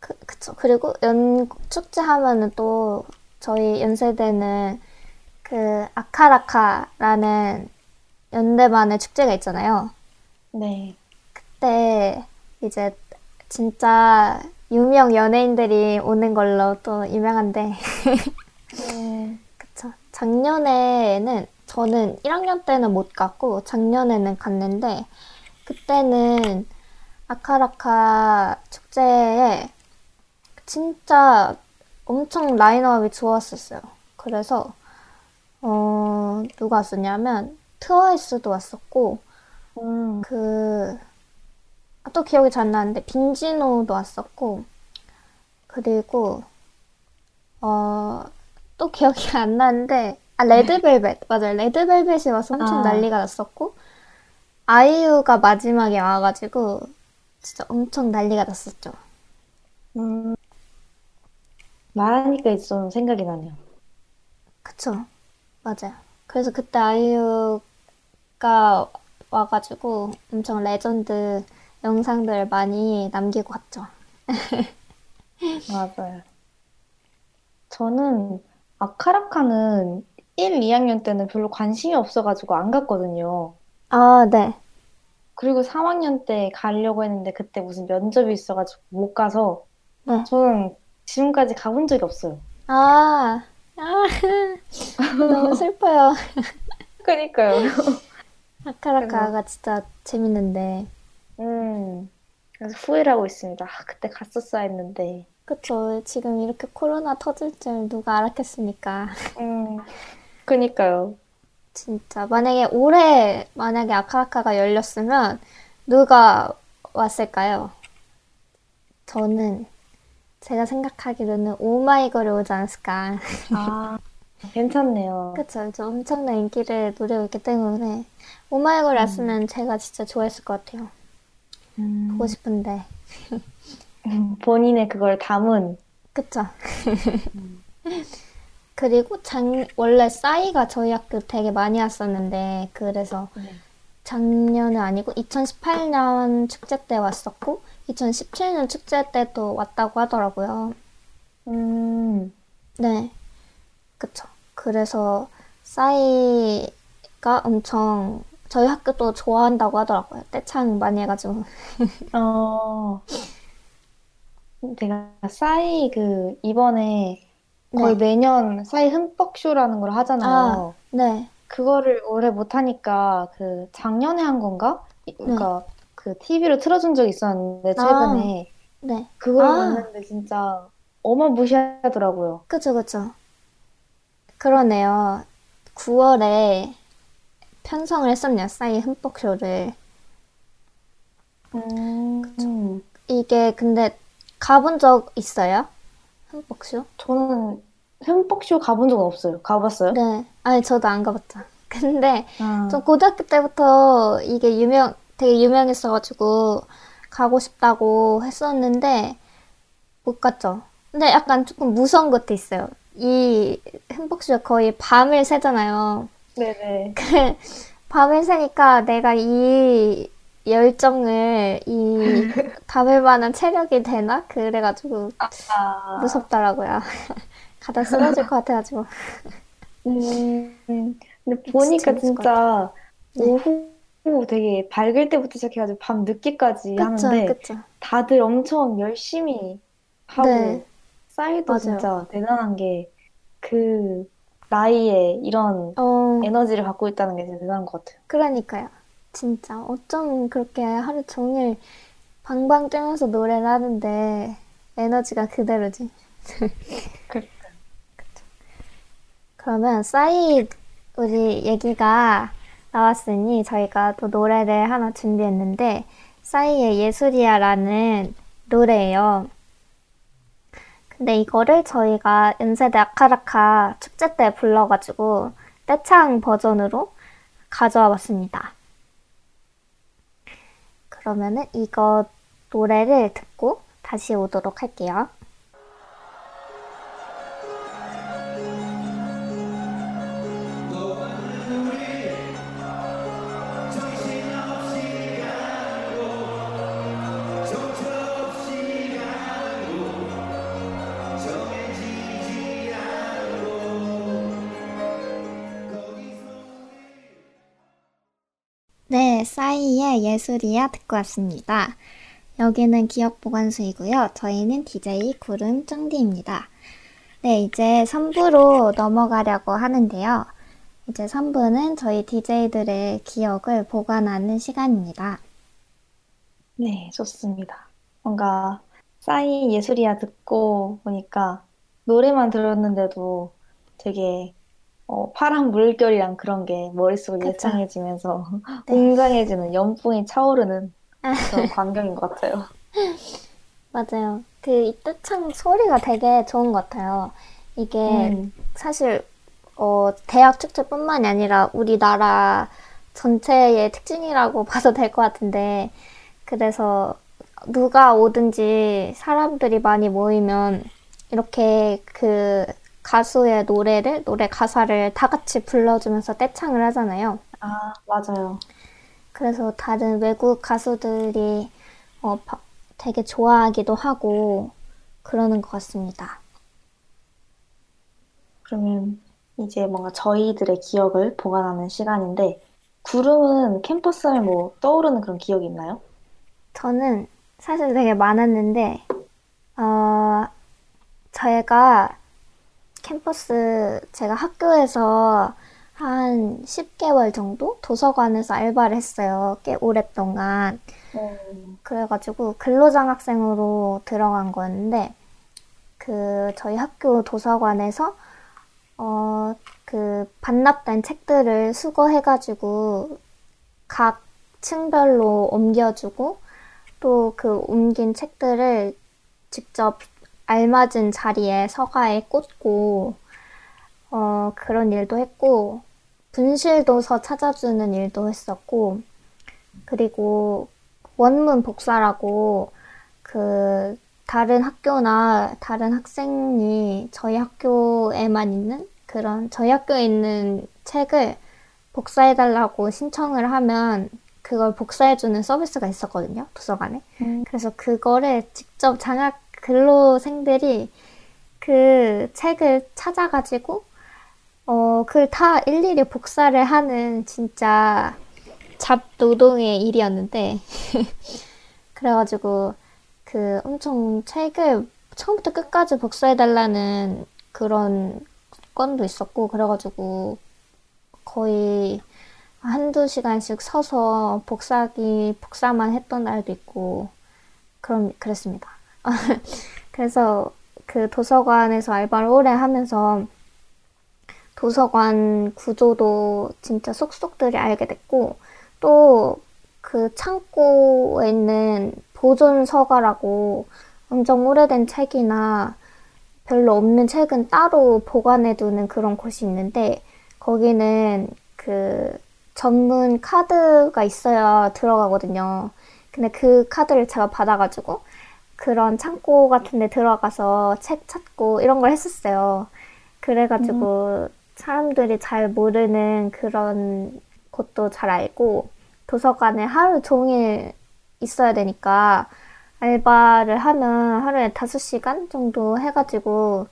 그, 그쵸. 그리고 연, 축제 하면은 또 저희 연세대는 그 아카라카라는 연대만의 축제가 있잖아요. 네. 그때 이제 진짜 유명 연예인들이 오는 걸로 또 유명한데, 네. <laughs> 그쵸. 작년에는 저는 1학년 때는 못 갔고 작년에는 갔는데 그때는 아카라카 축제에 진짜 엄청 라인업이 좋았었어요. 그래서 어, 누가 왔었냐면 트와이스도 왔었고 음, 그, 아, 또 기억이 잘 안 나는데, 빈지노도 왔었고, 그리고, 어, 또 기억이 안 나는데, 아, 레드벨벳. 맞아요. 레드벨벳이 와서 엄청 아. 난리가 났었고, 아이유가 마지막에 와가지고, 진짜 엄청 난리가 났었죠. 음, 말하니까 좀 생각이 나네요. 그쵸. 맞아요. 그래서 그때 아이유 가 와가지고 엄청 레전드 영상들 많이 남기고 갔죠. <laughs> 맞아요. 저는 아카라카는 1, 2학년 때는 별로 관심이 없어가지고 안 갔거든요. 아, 네. 그리고 3학년 때 가려고 했는데 그때 무슨 면접이 있어가지고 못 가서 네. 저는 지금까지 가본 적이 없어요. 아, 아, <laughs> 너무 슬퍼요. <laughs> 그러니까요. 아카라카가 진짜 재밌는데. 음, 그래서 후회를 하고 있습니다. 아, 그때 갔었어야 했는데. 그쵸. 지금 이렇게 코로나 터질 줄 누가 알았겠습니까? <laughs> 음, 그니까요. 진짜. 만약에 올해, 만약에 아카라카가 열렸으면 누가 왔을까요? 저는 제가 생각하기로는 오마이걸이 오지 않았을까. 아, 괜찮네요. <laughs> 그쵸. 저 엄청난 인기를 있기 때문에 오마이걸 왔으면 제가 진짜 좋아했을 것 같아요. 음, 보고 싶은데. 음, 본인의 그걸 담은, 그쵸. <laughs> 그리고 작, 원래 싸이가 저희 학교 되게 많이 왔었는데, 그래서 작년은 아니고 2018년 축제 때 왔었고, 2017년 축제 때도 왔다고 하더라고요. 음, 네. 그쵸. 그래서 싸이가 엄청 저희 학교도 좋아한다고 하더라고요. 떼창 많이 해가지고. 어, 제가 싸이 그, 이번에 거의 네. 매년 싸이 흠뻑쇼라는 걸 하잖아요. 네. 그거를 올해 못하니까 그 작년에 한 건가? 이- 그러니까 그 TV로 틀어준 적이 있었는데 최근에 네. 그걸 아. 봤는데 진짜 어마무시하더라고요. 그쵸, 그쵸. 그러네요. 9월에 편성을 했었네요. 싸이 흠뻑쇼를. 음, 이게 근데 가본 적 있어요? 흠뻑쇼? 저는 흠뻑쇼 가본 적은 없어요. 가봤어요? 네. 아니, 저도 안 가봤죠. <laughs> 근데 아, 저 고등학교 때부터 이게 유명, 되게 유명했어가지고 가고 싶다고 했었는데 못 갔죠. 근데 약간 조금 무서운 것도 있어요. 이 흠뻑쇼 거의 밤을 새잖아요. 네네. <laughs> 밤을 새니까 내가 이 열정을 이 <laughs> 담을 만한 체력이 되나? 그래가지고 아, 무섭더라고요. <laughs> 가다 쓰러질 것 같아가지고. 음, 근데 보니까 진짜 네. 오후 되게 밝을 때부터 시작해가지고 밤 늦게까지 그쵸, 하는데 그쵸. 다들 엄청 열심히 하고 네. 싸이도 맞아요. 진짜 대단한 게 그 나이에 이런 어, 에너지를 갖고 있다는 게 진짜 대단한 것 같아요. 그러니까요. 진짜 어쩜 그렇게 하루 종일 방방 뛰면서 노래를 하는데 에너지가 그대로지. <laughs> 그러면 싸이 우리 얘기가 나왔으니 저희가 또 노래를 하나 준비했는데 싸이의 예술이야라는 노래예요. 근데 이거를 저희가 연세대 아카라카 축제 때 불러가지고 떼창 버전으로 가져와 봤습니다. 그러면은 이거 노래를 듣고 다시 오도록 할게요. 예술이야 듣고 왔습니다. 여기는 기억보관소이고요. 저희는 DJ 구름 쫑디입니다. 네, 이제 3부로 넘어가려고 하는데요. 이제 3부는 저희 DJ들의 기억을 보관하는 시간입니다. 네, 좋습니다. 뭔가 싸이 예술이야 듣고 보니까 노래만 들었는데도 되게 어, 파란 물결이랑 그런 게 머릿속에 그쵸. 예상해지면서 <laughs> 네. 웅장해지는 연풍이 차오르는 그런 광경인 것 같아요. 맞아요. 그이 떼창 소리가 되게 좋은 것 같아요. 이게 음. 사실 어, 대학 축제뿐만이 아니라 우리나라 전체의 특징이라고 <laughs> 봐도 될 것 같은데 그래서 누가 오든지 사람들이 많이 모이면 이렇게 그 가수의 노래를 노래 가사를 다 같이 불러주면서 떼창을 하잖아요. 아, 맞아요. 그래서 다른 외국 가수들이 어, 바- 되게 좋아하기도 하고 그러는 것 같습니다. 그러면 이제 뭔가 저희들의 기억을 보관하는 시간인데, 구름은 캠퍼스 하면 뭐 떠오르는 그런 기억이 있나요? 저는 사실 되게 많았는데, 어, 제가 캠퍼스, 제가 학교에서 한 10개월 정도 도서관에서 알바를 했어요. 꽤 오랫동안. 음. 그래가지고 근로장학생으로 들어간 거였는데, 그, 저희 학교 도서관에서, 어, 그, 반납된 책들을 수거해가지고, 각 층별로 옮겨주고, 또 그 옮긴 책들을 직접 알맞은 자리에 서가에 꽂고, 어, 그런 일도 했고, 분실도서 찾아주는 일도 했었고, 그리고 원문 복사라고 그 다른 학교나 다른 학생이 저희 학교에만 있는 그런 저희 학교에 있는 책을 복사해달라고 신청을 하면 그걸 복사해주는 서비스가 있었거든요, 도서관에. 음. 그래서 그거를 직접 장학 근로생들이 그 책을 찾아가지고 어, 그걸 다 일일이 복사를 하는 진짜 잡노동의 일이었는데 <laughs> 그래가지고 그 엄청 책을 처음부터 끝까지 복사해달라는 그런 건도 있었고 그래가지고 거의 한두 시간씩 서서 복사기 복사만 했던 날도 있고 그럼 그랬습니다. <laughs> 그래서 그 도서관에서 알바를 오래 하면서 도서관 구조도 진짜 속속들이 알게 됐고 또 그 창고에 있는 보존 서가라고 엄청 오래된 책이나 별로 없는 책은 따로 보관해 두는 그런 곳이 있는데 거기는 그 전문 카드가 있어야 들어가거든요. 근데 그 카드를 제가 받아가지고 그런 창고 같은 데 들어가서 책 찾고 이런 걸 했었어요. 그래가지고 사람들이 잘 모르는 그런 곳도 잘 알고 도서관에 하루 종일 있어야 되니까 알바를 하면 하루에 5시간 정도 해가지고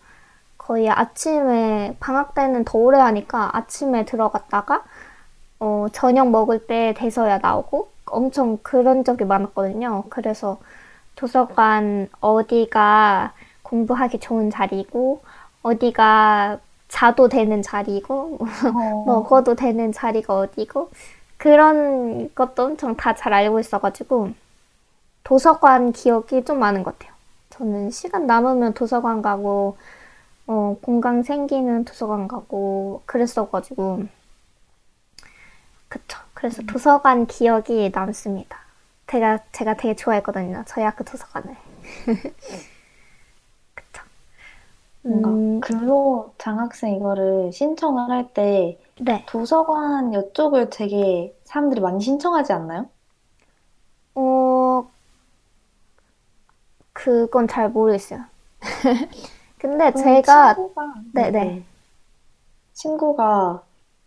거의 아침에 방학 때는 더 오래 하니까 아침에 들어갔다가 어, 저녁 먹을 때 돼서야 나오고 엄청 그런 적이 많았거든요. 그래서 도서관 어디가 공부하기 좋은 자리고 어디가 자도 되는 자리고 <laughs> 어, 먹어도 되는 자리가 어디고 그런 것도 엄청 다 잘 알고 있어가지고 도서관 기억이 좀 많은 것 같아요. 저는 시간 남으면 도서관 가고 어, 공강 생기면 도서관 가고 그랬어가지고 그쵸. 그래서 도서관 기억이 남습니다. 제가 제가 되게 좋아했거든요. 저희 학교 도서관을. <laughs> 그쵸. 뭔가 음, 근로 장학생 이거를 신청을 할때 네. 도서관 이쪽을 되게 사람들이 많이 신청하지 않나요? 어, 그건 잘 모르겠어요. <laughs> 근데 제가 친구가 네네. 친구가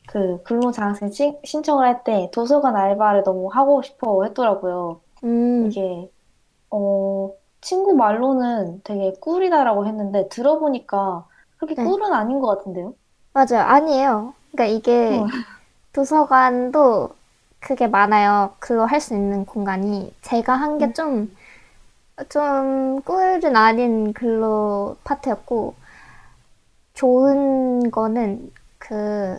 그 근로 장학생 신- 신청을 할 때 도서관 알바를 너무 하고 싶어 했더라고요. 음, 이게 어 친구 말로는 되게 꿀이다라고 했는데 들어보니까 그렇게 네. 꿀은 아닌 것 같은데요? 맞아요. 아니에요. 그러니까 이게 어. 도서관도 그게 많아요. 그거 할 수 있는 공간이. 제가 한 게 좀, 좀 꿀은 아닌 근로 파트였고, 좋은 거는 그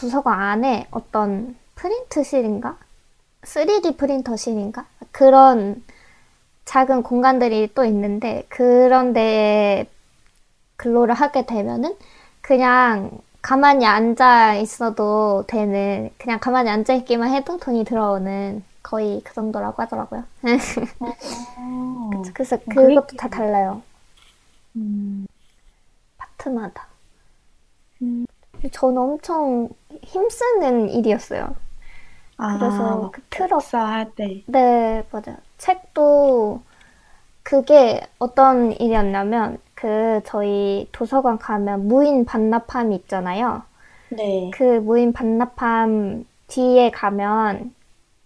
도서관 안에 어떤 프린트실인가? 3D 프린터실인가? 그런 작은 공간들이 또 있는데, 그런 데에 근로를 하게 되면은 그냥 가만히 앉아 있어도 되는, 그냥 가만히 앉아 있기만 해도 돈이 들어오는 거의 그 정도라고 하더라고요. 어, <laughs> 그래서 그게 그것도 다 달라요. 음, 파트마다. 음. 저는 엄청 힘쓰는 일이었어요. 아, 그래서 그 트럭, 복사할 때. 네, 맞아요. 책도 그게 어떤 일이었냐면, 그 저희 도서관 가면 무인 반납함이 있잖아요. 네. 그 무인 반납함 뒤에 가면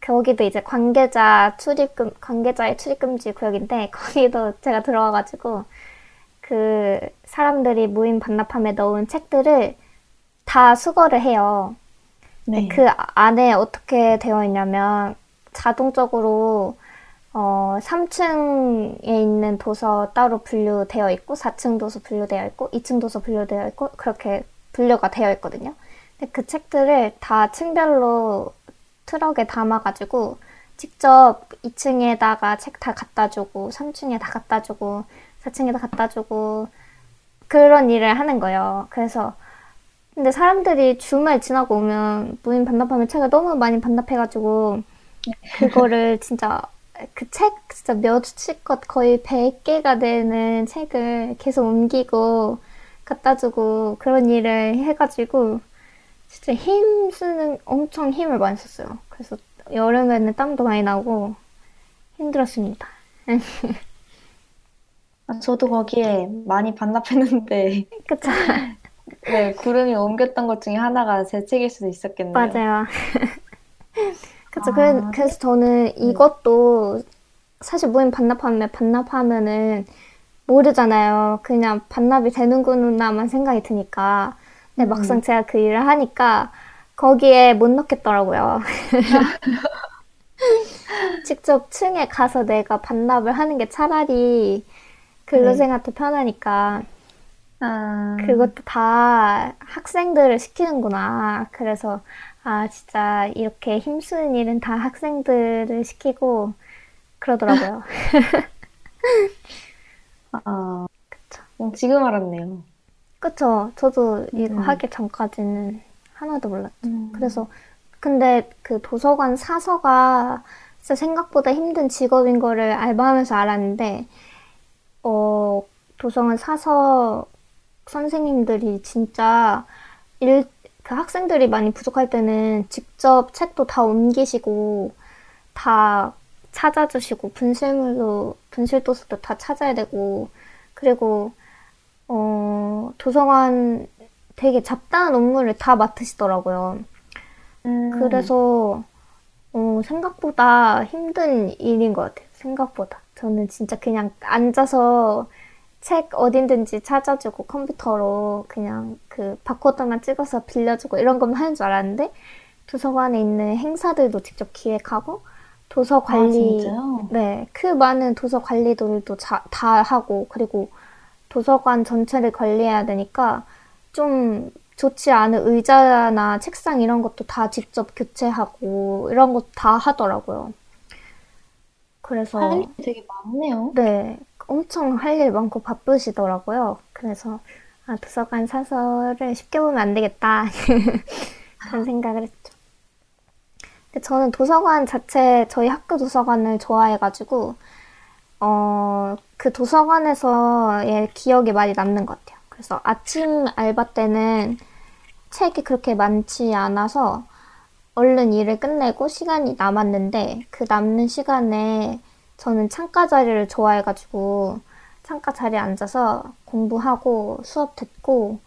거기도 이제 관계자 출입금 관계자의 출입금지 구역인데 <laughs> 거기도 제가 들어와가지고 그 사람들이 무인 반납함에 넣은 책들을 다 수거를 해요. 네. 그 안에 어떻게 되어 있냐면 자동적으로 어 3층에 있는 도서 따로 분류되어 있고 4층 도서 분류되어 있고 2층 도서 분류되어 있고 그렇게 분류가 되어 있거든요. 근데 그 책들을 다 층별로 트럭에 담아가지고 직접 2층에다가 책 다 갖다 주고 3층에 다 갖다 주고 4층에 다 갖다 주고 그런 일을 하는 거예요. 그래서 근데 사람들이 주말 지나고 오면 무인 반납하면 책을 너무 많이 반납해가지고 그거를 <laughs> 진짜 그 책 진짜 몇십것 거의 100개가 되는 책을 계속 옮기고 갖다 주고 그런 일을 해가지고 진짜 힘 쓰는 엄청 힘을 많이 썼어요. 그래서 여름에는 땀도 많이 나고 힘들었습니다. <laughs> 아, 저도 거기에 많이 반납했는데, 그쵸? <laughs> 네, 구름이 옮겼던 것 중에 하나가 제 책일 수도 있었겠네요. 맞아요. <laughs> 그쵸. 아, 그래, 그래서 저는 이것도 사실 무인 반납하면 반납하면은 모르잖아요. 그냥 반납이 되는구나만 생각이 드니까. 근데 막상 제가 그 일을 하니까 거기에 못 넣겠더라고요. <laughs> 직접 층에 가서 내가 반납을 하는 게 차라리 근로생한테 편하니까 아, 그것도 다 학생들을 시키는구나. 그래서 아 진짜 이렇게 힘쓰는 일은 다 학생들을 시키고 그러더라고요. <laughs> 아, 음, 지금 알았네요. 그쵸? 저도 이거 음. 하기 전까지는 하나도 몰랐죠. 음. 그래서 근데 그 도서관 사서가 진짜 생각보다 힘든 직업인 거를 알바하면서 알았는데 어 도서관 사서 선생님들이 진짜 일, 그 학생들이 많이 부족할 때는 직접 책도 다 옮기시고 다 찾아주시고 분실물도 분실 도서도 다 찾아야 되고 그리고 어 도서관 되게 잡다한 업무를 다 맡으시더라고요. 음, 그래서 어, 생각보다 힘든 일인 것 같아요. 생각보다. 저는 진짜 그냥 앉아서 책 어딘든지 찾아주고 컴퓨터로 그냥 그 바코드만 찍어서 빌려주고 이런 것만 하는 줄 알았는데 도서관에 있는 행사들도 직접 기획하고 도서 아, 관리 진짜요? 네, 그 많은 도서 관리들도 자- 다 하고 그리고 도서관 전체를 관리해야 되니까 좀 좋지 않은 의자나 책상 이런 것도 다 직접 교체하고 이런 것도 다 하더라고요. 그래서 할 일이 되게 많네요. 네, 엄청 할 일 많고 바쁘시더라고요. 그래서 아, 도서관 사서를 쉽게 보면 안 되겠다 <laughs> 그런 생각을 했죠. 근데 저는 도서관 자체 저희 학교 도서관을 좋아해가지고 어, 그 도서관에서의 기억이 많이 남는 것 같아요. 그래서 아침 알바 때는 책이 그렇게 많지 않아서 얼른 일을 끝내고 시간이 남았는데 그 남는 시간에 저는 창가 자리를 좋아해가지고 창가 자리에 앉아서 공부하고 수업 듣고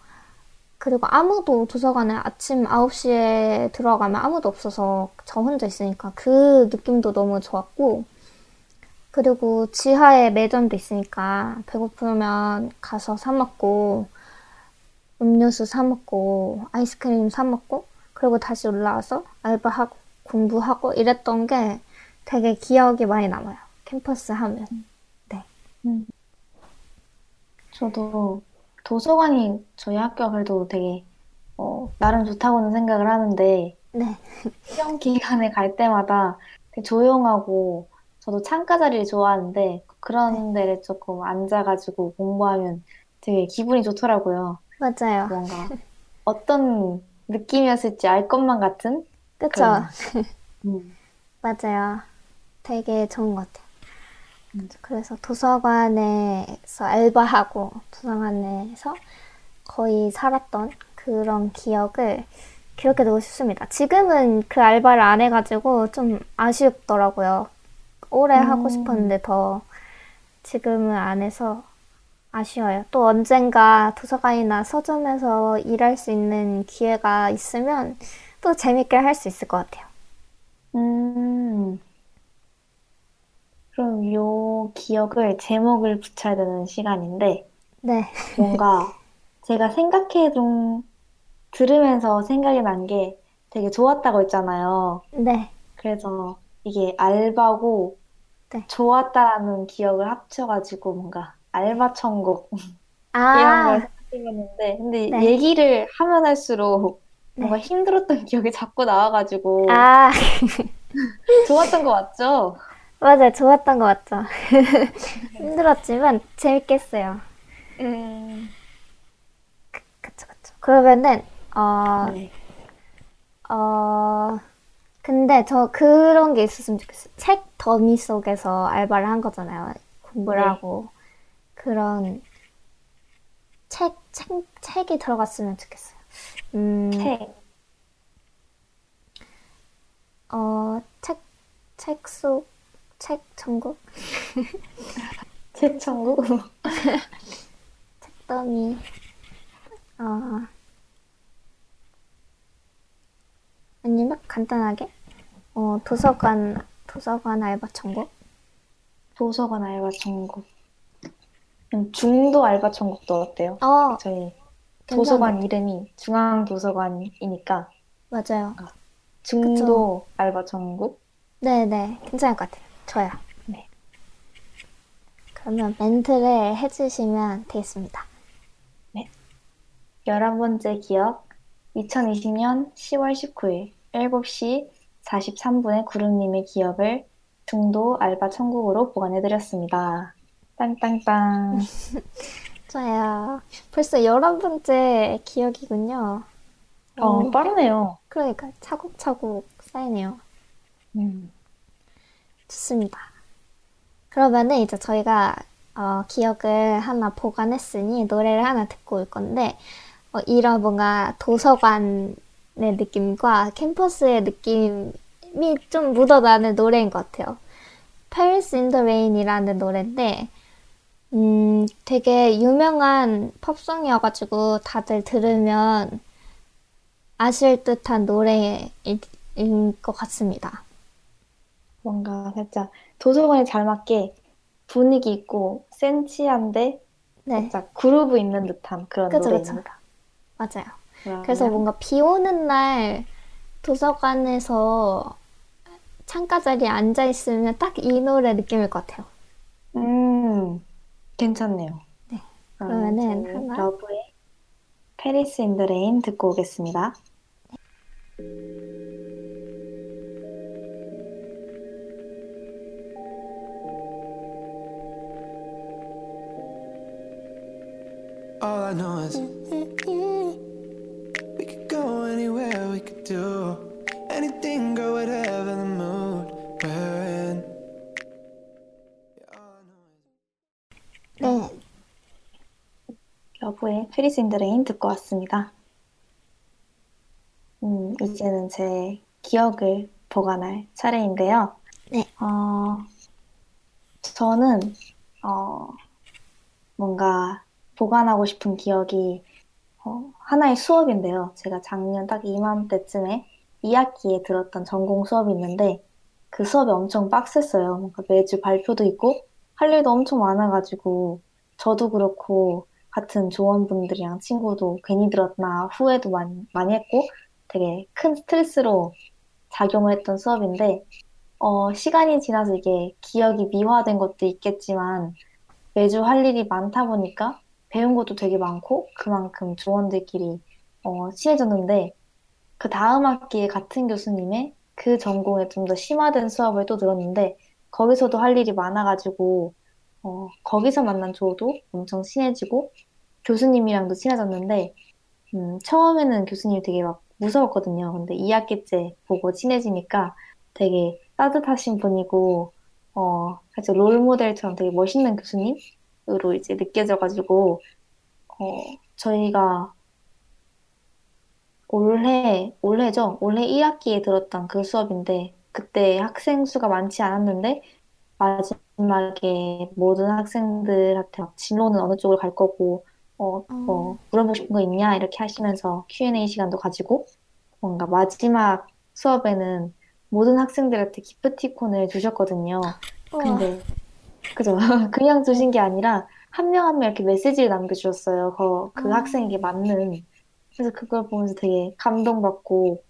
그리고 아무도 도서관에 아침 9시에 들어가면 아무도 없어서 저 혼자 있으니까 그 느낌도 너무 좋았고 그리고 지하에 매점도 있으니까 배고프면 가서 사 먹고 음료수 사 먹고 아이스크림 사 먹고 그리고 다시 올라와서 알바하고 공부하고 이랬던 게 되게 기억이 많이 남아요. 캠퍼스 하면. 네. 저도 도서관이 저희 학교가 그래도 되게 어, 나름 좋다고는 생각을 하는데 네. 시험 기간에 갈 때마다 되게 조용하고 저도 창가 자리를 좋아하는데 그런 데를 조금 앉아가지고 공부하면 되게 기분이 좋더라고요. 맞아요. 뭔가 어떤 느낌이었을지 알 것만 같은 그쵸? 그런. <laughs> 음. 맞아요. 되게 좋은 것 같아요. 음. 그래서 도서관에서 알바하고 도서관에서 거의 살았던 그런 기억을 기록해두고 싶습니다. 지금은 그 알바를 안 해가지고 좀 아쉽더라고요. 오래 하고 음. 싶었는데 더 지금은 안 해서 아쉬워요. 또 언젠가 도서관이나 서점에서 일할 수 있는 기회가 있으면 또 재밌게 할 수 있을 것 같아요. 음. 그럼 요 기억을 제목을 붙여야 되는 시간인데 네. 뭔가 <laughs> 제가 생각해둔 들으면서 생각이 난 게 되게 좋았다고 했잖아요. 네. 그래서 이게 알바고 네. 좋았다라는 기억을 합쳐가지고 뭔가 알바 천국 <laughs> 이런 아, 걸 생각해봤는데 근데 네. 얘기를 하면 할수록 네. 뭔가 힘들었던 기억이 자꾸 나와가지고 아, <laughs> 좋았던 거 맞죠? 맞아요. 좋았던 것 같죠. <laughs> 힘들었지만 재밌겠어요. 음. 그쵸, 그쵸. 그러면은, 어, 네. 어, 근데 저 그런 게 있었으면 좋겠어요. 책 더미 속에서 알바를 한 거잖아요. 공부를 네. 하고. 그런 책, 책, 책이 들어갔으면 좋겠어요. 음, 책. 어, 책, 책 속, 책 천국? <laughs> 책 천국? <laughs> 책 더미. 어, 아니면 간단하게, 어, 도서관, 도서관 알바 천국? 도서관 알바 천국. 중도 알바 천국도 어때요? 어, 저희 괜찮은 도서관 이름이 중앙도서관이니까 맞아요. 중도 알바 천국? 네네, 괜찮을 것 같아요. 좋아요. 네. 그러면 멘트를 해주시면 되겠습니다. 11번째 기억. 2020년 10월 19일 7시 43분에 구름님의 기억을 중도 알바 천국으로 보관해드렸습니다. 땅땅땅. <laughs> 좋아요. 벌써 11번째 기억이군요. 어, 빠르네요. 그러니까 차곡차곡 쌓이네요. 음. 좋습니다. 그러면은 이제 저희가 어, 기억을 하나 보관했으니 노래를 하나 듣고 올 건데 어, 이런 뭔가 도서관의 느낌과 캠퍼스의 느낌이 좀 묻어나는 노래인 것 같아요. Paris in the Rain이라는 노래인데 음, 되게 유명한 팝송이어가지고 다들 들으면 아실 듯한 노래인 것 같습니다. 뭔가 살짝 도서관에 잘 맞게 분위기 있고 센치한데 네, 살짝 그루브 있는 듯한 그런 그쵸, 노래입니다. 맞아요. 그러면 그래서 뭔가 비 오는 날 도서관에서 창가 자리에 앉아 있으면 딱 이 노래 느낌일 것 같아요. 음, 괜찮네요. 네. 그러면 그러면은 하나- Lauv의 Paris in the Rain 듣고 오겠습니다. All I know is we could go anywhere, we could do anything, girl, whatever the mood we're in. Yeah, all I know is- 네, 러브의 페리스 인더 레인 듣고 왔습니다. 음, 이제는 제 기억을 보관할 차례인데요. 네. 어, 저는, 어, 뭔가 보관하고 싶은 기억이, 어, 하나의 수업인데요. 제가 작년 딱 이맘때쯤에 2학기에 들었던 전공 수업이 있는데, 그 수업이 엄청 빡셌어요. 뭔가 매주 발표도 있고, 할 일도 엄청 많아가지고, 저도 그렇고, 같은 조원분들이랑 친구도 괜히 들었나 후회도 많이, 많이 했고 되게 큰 스트레스로 작용을 했던 수업인데 어, 시간이 지나서 이게 기억이 미화된 것도 있겠지만 매주 할 일이 많다 보니까 배운 것도 되게 많고 그만큼 조원들끼리 어, 친해졌는데 그 다음 학기에 같은 교수님의 그 전공에 좀 더 심화된 수업을 또 들었는데 거기서도 할 일이 많아가지고 어, 거기서 만난 조도 엄청 친해지고 교수님이랑도 친해졌는데, 음, 처음에는 교수님이 되게 막 무서웠거든요. 근데 2학기째 보고 친해지니까 되게 따뜻하신 분이고, 어, 살짝 롤 모델처럼 되게 멋있는 교수님 으로 이제 느껴져가지고, 어, 저희가 올해, 올해죠? 올해 1학기에 들었던 그 수업인데, 그때 학생 수가 많지 않았는데, 마지막에 모든 학생들한테 막 진로는 어느 쪽으로 갈 거고, 어, 뭐, 물어보고 싶은 거 있냐? 이렇게 하시면서 Q&A 시간도 가지고, 뭔가 마지막 수업에는 모든 학생들한테 기프티콘을 주셨거든요. 우와. 근데, 그죠? <laughs> 그냥 주신 게 아니라, 한 명 한 명 이렇게 메시지를 남겨주셨어요. 그, 그 아. 학생에게 맞는. 그래서 그걸 보면서 되게 감동받고,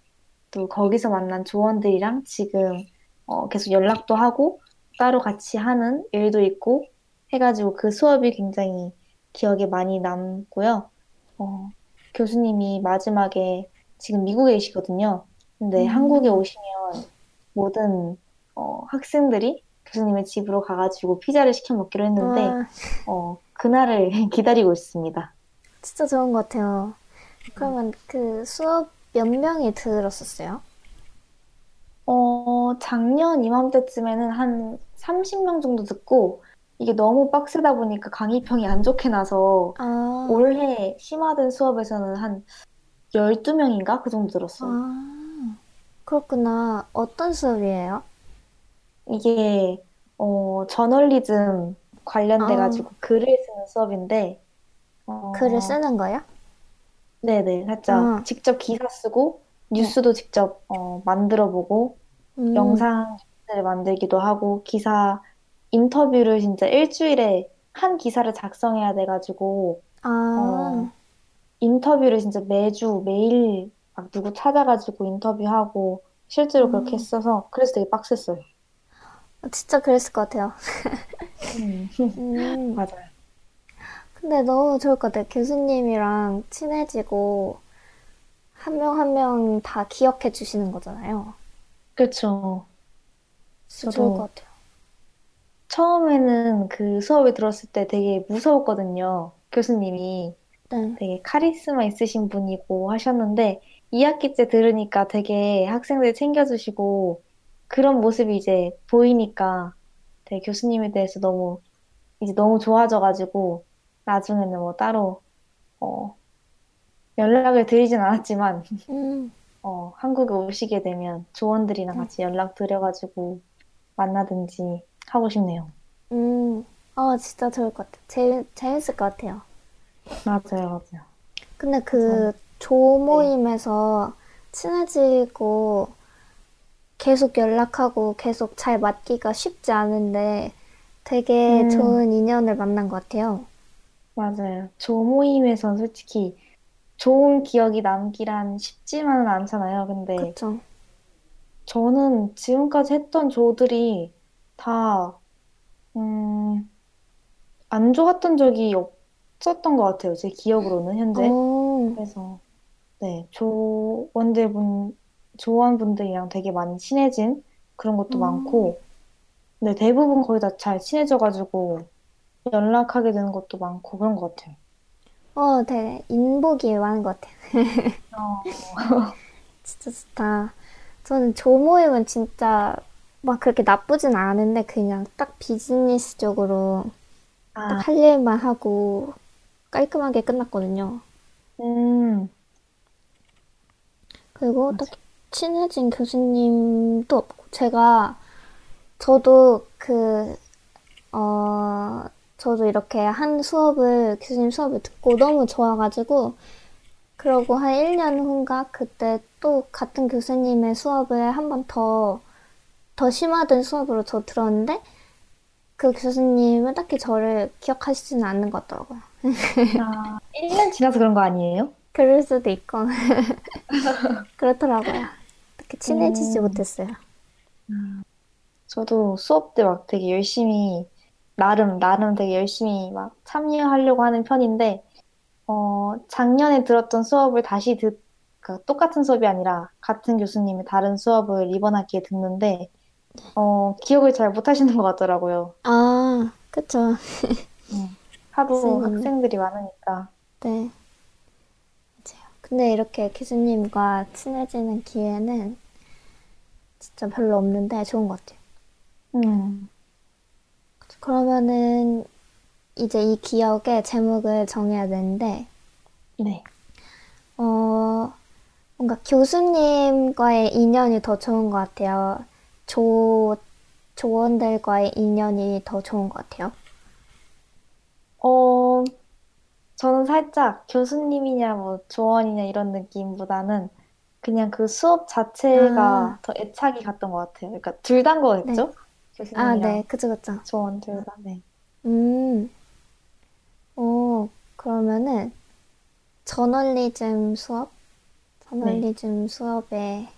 또 거기서 만난 조원들이랑 지금 어, 계속 연락도 하고 따로 같이 하는 일도 있고 해가지고 그 수업이 굉장히 기억에 많이 남고요. 어, 교수님이 마지막에 지금 미국에 계시거든요. 근데 음. 한국에 오시면 모든 어, 학생들이 교수님의 집으로 가가지고 피자를 시켜 먹기로 했는데 와, 어, 그날을 <laughs> 기다리고 있습니다. 진짜 좋은 것 같아요. 그러면 그 수업 몇 명이 들었었어요? 어, 작년 이맘때쯤에는 한 30명 정도 듣고 이게 너무 빡세다 보니까 강의평이 안 좋게 나서 아, 올해 심화된 수업에서는 한 12명인가? 그 정도 들었어요. 아, 그렇구나. 어떤 수업이에요? 이게 어, 저널리즘 관련돼가지고 글을 쓰는 수업인데 어, 글을 쓰는 거예요? 네네, 살짝 아. 직접 기사 쓰고 뉴스도 직접 어, 만들어보고 음, 영상을 만들기도 하고 기사 인터뷰를 진짜 일주일에 한 기사를 작성해야 돼가지고 아, 어, 인터뷰를 진짜 매주 매일 막 누구 찾아가지고 인터뷰하고 실제로 그렇게 했어서 그래서 되게 빡셌어요. 진짜 그랬을 것 같아요. 음, 음, <laughs> 맞아요. 근데 너무 좋을 것 같아요. 교수님이랑 친해지고 한 명 한 명 다 기억해 주시는 거잖아요. 그렇죠. 진짜 좋을 것 같아요. 처음에는 그 수업을 들었을 때 되게 무서웠거든요. 교수님이 네. 되게 카리스마 있으신 분이고 하셨는데 2학기째 들으니까 되게 학생들 챙겨주시고 그런 모습이 이제 보이니까 되게 교수님에 대해서 너무 이제 너무 좋아져가지고 나중에는 뭐 따로 어, 연락을 드리진 않았지만 음, <laughs> 어, 한국에 오시게 되면 조원들이랑 같이 연락 드려가지고 만나든지 하고 싶네요. 음, 어, 진짜 좋을 것 같아요. 재, 재밌을 것 같아요. 맞아요, 맞아요. 근데 그조 모임에서 친해지고 계속 연락하고 계속 잘 맞기가 쉽지 않은데 되게 음. 좋은 인연을 만난 것 같아요. 맞아요. 조 모임에선 솔직히 좋은 기억이 남기란 쉽지만은 않잖아요. 근데 그쵸? 저는 지금까지 했던 조들이 다, 음, 안 좋았던 적이 없었던 것 같아요. 제 기억으로는 현재. 오, 그래서, 네, 조원들분, 조원분들이랑 되게 많이 친해진 그런 것도 음. 많고, 근데 대부분 거의 다 잘 친해져가지고 연락하게 되는 것도 많고 그런 것 같아요. 어, 되게 인복이 많은 것 같아요. <laughs> 어, <laughs> 진짜 좋다. 저는 조 모임은 진짜 막 그렇게 나쁘진 않은데 그냥 딱 비즈니스적으로 아, 딱할 일만 하고 깔끔하게 끝났거든요. 음, 그리고 딱 친해진 교수님도 없고, 제가, 저도 그, 어, 저도 이렇게 한 수업을, 교수님 수업을 듣고 너무 좋아가지고, 그러고 한 1년 후인가 그때 또 같은 교수님의 수업을 한 번 더, 더 심화된 수업으로 저 들었는데, 그 교수님은 딱히 저를 기억하시지는 않는 것 같더라고요. 아, 1년 지나서 그런 거 아니에요? 그럴 수도 있고. <laughs> 그렇더라고요. 딱히 친해지지 음. 못했어요. 저도 수업 때 막 되게 열심히, 나름, 나름 되게 열심히 막 참여하려고 하는 편인데, 어, 작년에 들었던 수업을 다시 듣, 그 똑같은 수업이 아니라 같은 교수님의 다른 수업을 이번 학기에 듣는데, 어, 기억을 잘 못하시는 것 같더라고요. 아, 그쵸. <laughs> 하도 선생님. 학생들이 많으니까. 네. 근데 이렇게 교수님과 친해지는 기회는 진짜 별로 없는데 좋은 것 같아요. 음, 그러면은 이제 이 기억의 제목을 정해야 되는데, 네. 어, 뭔가 교수님과의 인연이 더 좋은 것 같아요. 조, 조원들과의 인연이 더 좋은 것 같아요. 어, 저는 살짝 교수님이냐, 뭐, 조언이냐, 이런 느낌보다는 그냥 그 수업 자체가 아, 더 애착이 갔던 것 같아요. 그러니까 둘 다인 네. 거겠죠? 아, 네. 교수님이랑 그쵸, 그쵸. 조언 둘 다, 네. 음, 오, 그러면은 저널리즘 수업? 네. 저널리즘 수업에,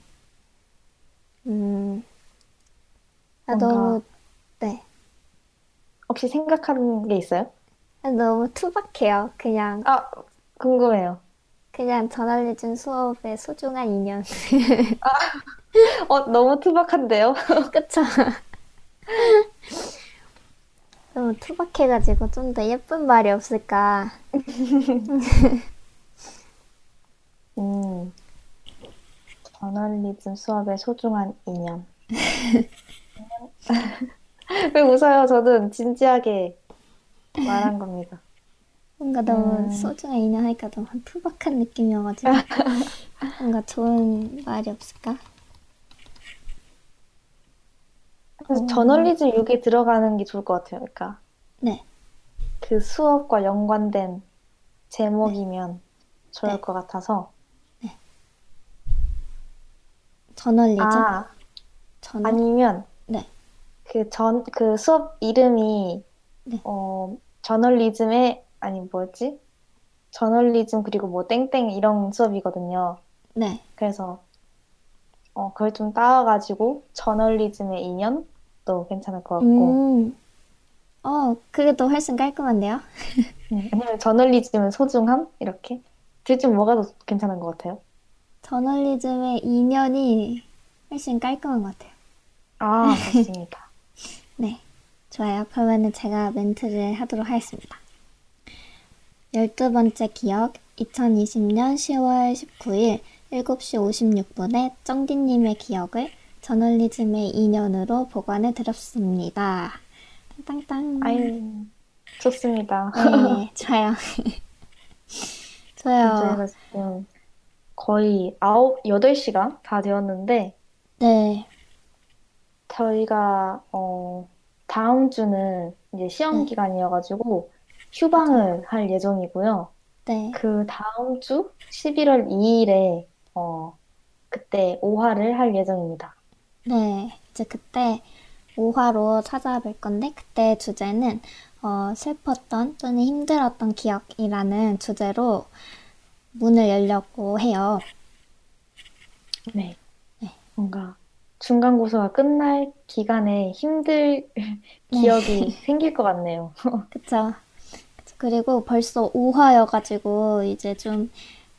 음, 아, 뭔가, 너무, 네. 혹시 생각하는 게 있어요? 아, 너무 투박해요. 그냥, 아, 궁금해요. 그냥 저널리즘 수업의 소중한 인연. <laughs> 어, 너무 투박한데요? <laughs> 그쵸? 너무 투박해가지고 좀 더 예쁜 말이 없을까. <laughs> 음, 저널리즘 수업의 소중한 인연. 왜 웃어요? 저는 진지하게 말한 겁니다. 뭔가 너무 음, 소중한 인연 하니까 너무 투박한 느낌이어가지고 <laughs> 뭔가 좋은 말이 없을까? 그래서 어, 저널리즘 6에 들어가는 게 좋을 것 같아요. 그러니까 네, 그 수업과 연관된 네, 제목이면 좋을 네, 것 같아서. 네. 저널리즘? 아, 저널? 아니면 네, 그 전, 그 수업 이름이, 네, 어, 저널리즘의, 아니, 뭐였지? 저널리즘 그리고 뭐 땡땡 이런 수업이거든요. 네. 그래서, 어, 그걸 좀 따와가지고, 저널리즘의 인연도 괜찮을 것 같고, 음, 어, 그게 더 훨씬 깔끔한데요? <laughs> 네. 아니면 저널리즘은 소중함? 이렇게? 둘 중 뭐가 더 괜찮은 것 같아요? 저널리즘의 인연이 훨씬 깔끔한 것 같아요. 아, <laughs> 좋습니다. 네, 좋아요. 그러면은 제가 멘트를 하도록 하겠습니다. 열두 번째 기억, 2020년 10월 19일 7시 56분에 쩡디님의 기억을 저널리즘의 인연으로 보관해 드렸습니다. 땅땅땅. 아유, 좋습니다. 네, 좋아요. <laughs> 좋아요. 지금 거의 아홉, 여덟 시간 다 되었는데, 네, 저희가, 어, 다음 주는 이제 시험 네, 기간이어가지고. 휴방을 할 예정이고요. 네, 그 다음 주 11월 2일에, 어, 그때 5화를 할 예정입니다. 네. 이제 그때 5화로 찾아뵐 건데, 그때 주제는 어, 슬펐던 또는 힘들었던 기억이라는 주제로 문을 열려고 해요. 네. 네, 뭔가 중간고사가 끝날 기간에 힘들 <laughs> 네, 기억이 <laughs> 생길 것 같네요. <laughs> 그쵸. 그리고 벌써 5화여가지고 이제 좀,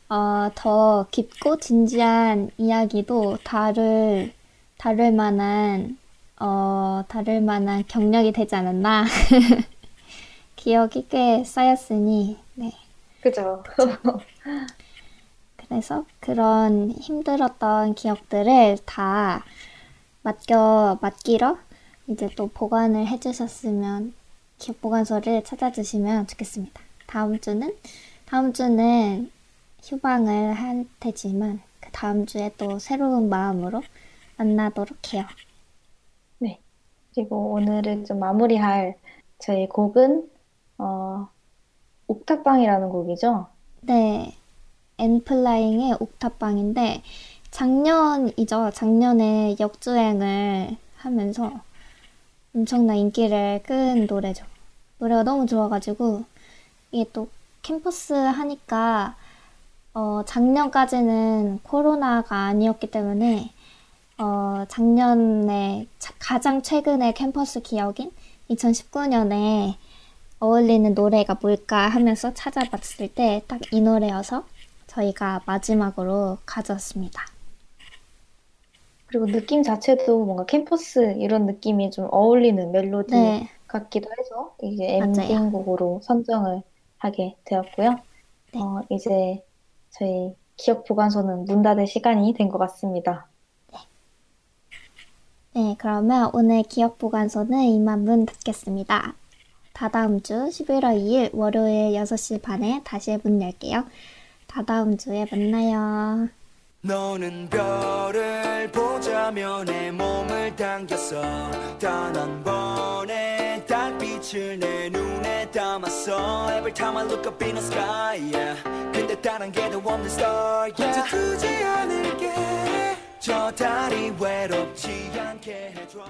어, 더 깊고 진지한 이야기도 다룰, 다룰 만한, 어, 다룰 만한 경력이 되지 않았나. 기억이 꽤 쌓였으니, 네, 그죠? 그쵸. 그래서 그런 힘들었던 기억들을 다 맡겨, 맡기러 이제 또 보관을 해주셨으면, 보관소를 찾아주시면 좋겠습니다. 다음 주는, 다음 주는 휴방을 할 테지만, 그 다음 주에 또 새로운 마음으로 만나도록 해요. 네. 그리고 오늘은 좀 마무리할 저희 곡은, 어, 옥탑방이라는 곡이죠. 네, 엔플라잉의 옥탑방인데, 작년이죠. 작년에 역주행을 하면서 엄청난 인기를 끈 노래죠. 노래가 너무 좋아가지고, 이게 또 캠퍼스 하니까 어, 작년까지는 코로나가 아니었기 때문에 어, 작년에 자- 가장 최근의 캠퍼스 기억인 2019년에 어울리는 노래가 뭘까 하면서 찾아봤을 때 딱 이 노래여서 저희가 마지막으로 가져왔습니다. 그리고 느낌 자체도 뭔가 캠퍼스 이런 느낌이 좀 어울리는 멜로디 네, 같기도 해서 이게 맞아요. 엔딩곡으로 선정을 하게 되었고요. 어, 이제 저희 기억 보관소는 문 닫을 시간이 된 것 같습니다. 네, 그러면 오늘 기억 보관소는 이만 문 닫겠습니다. 다다음 주 11월 2일 월요일 6시 반에 다시 문 열게요. 다다음 주에 만나요. 너는 별을 보자며 내 몸을 당겼어 단 한 번의 달빛을 내 눈에 담았어 Every time I look up in the sky yeah. 근데 다른 게도 없는 star yeah. 이제 두지 않을게 저 달이 외롭지 않게 해줘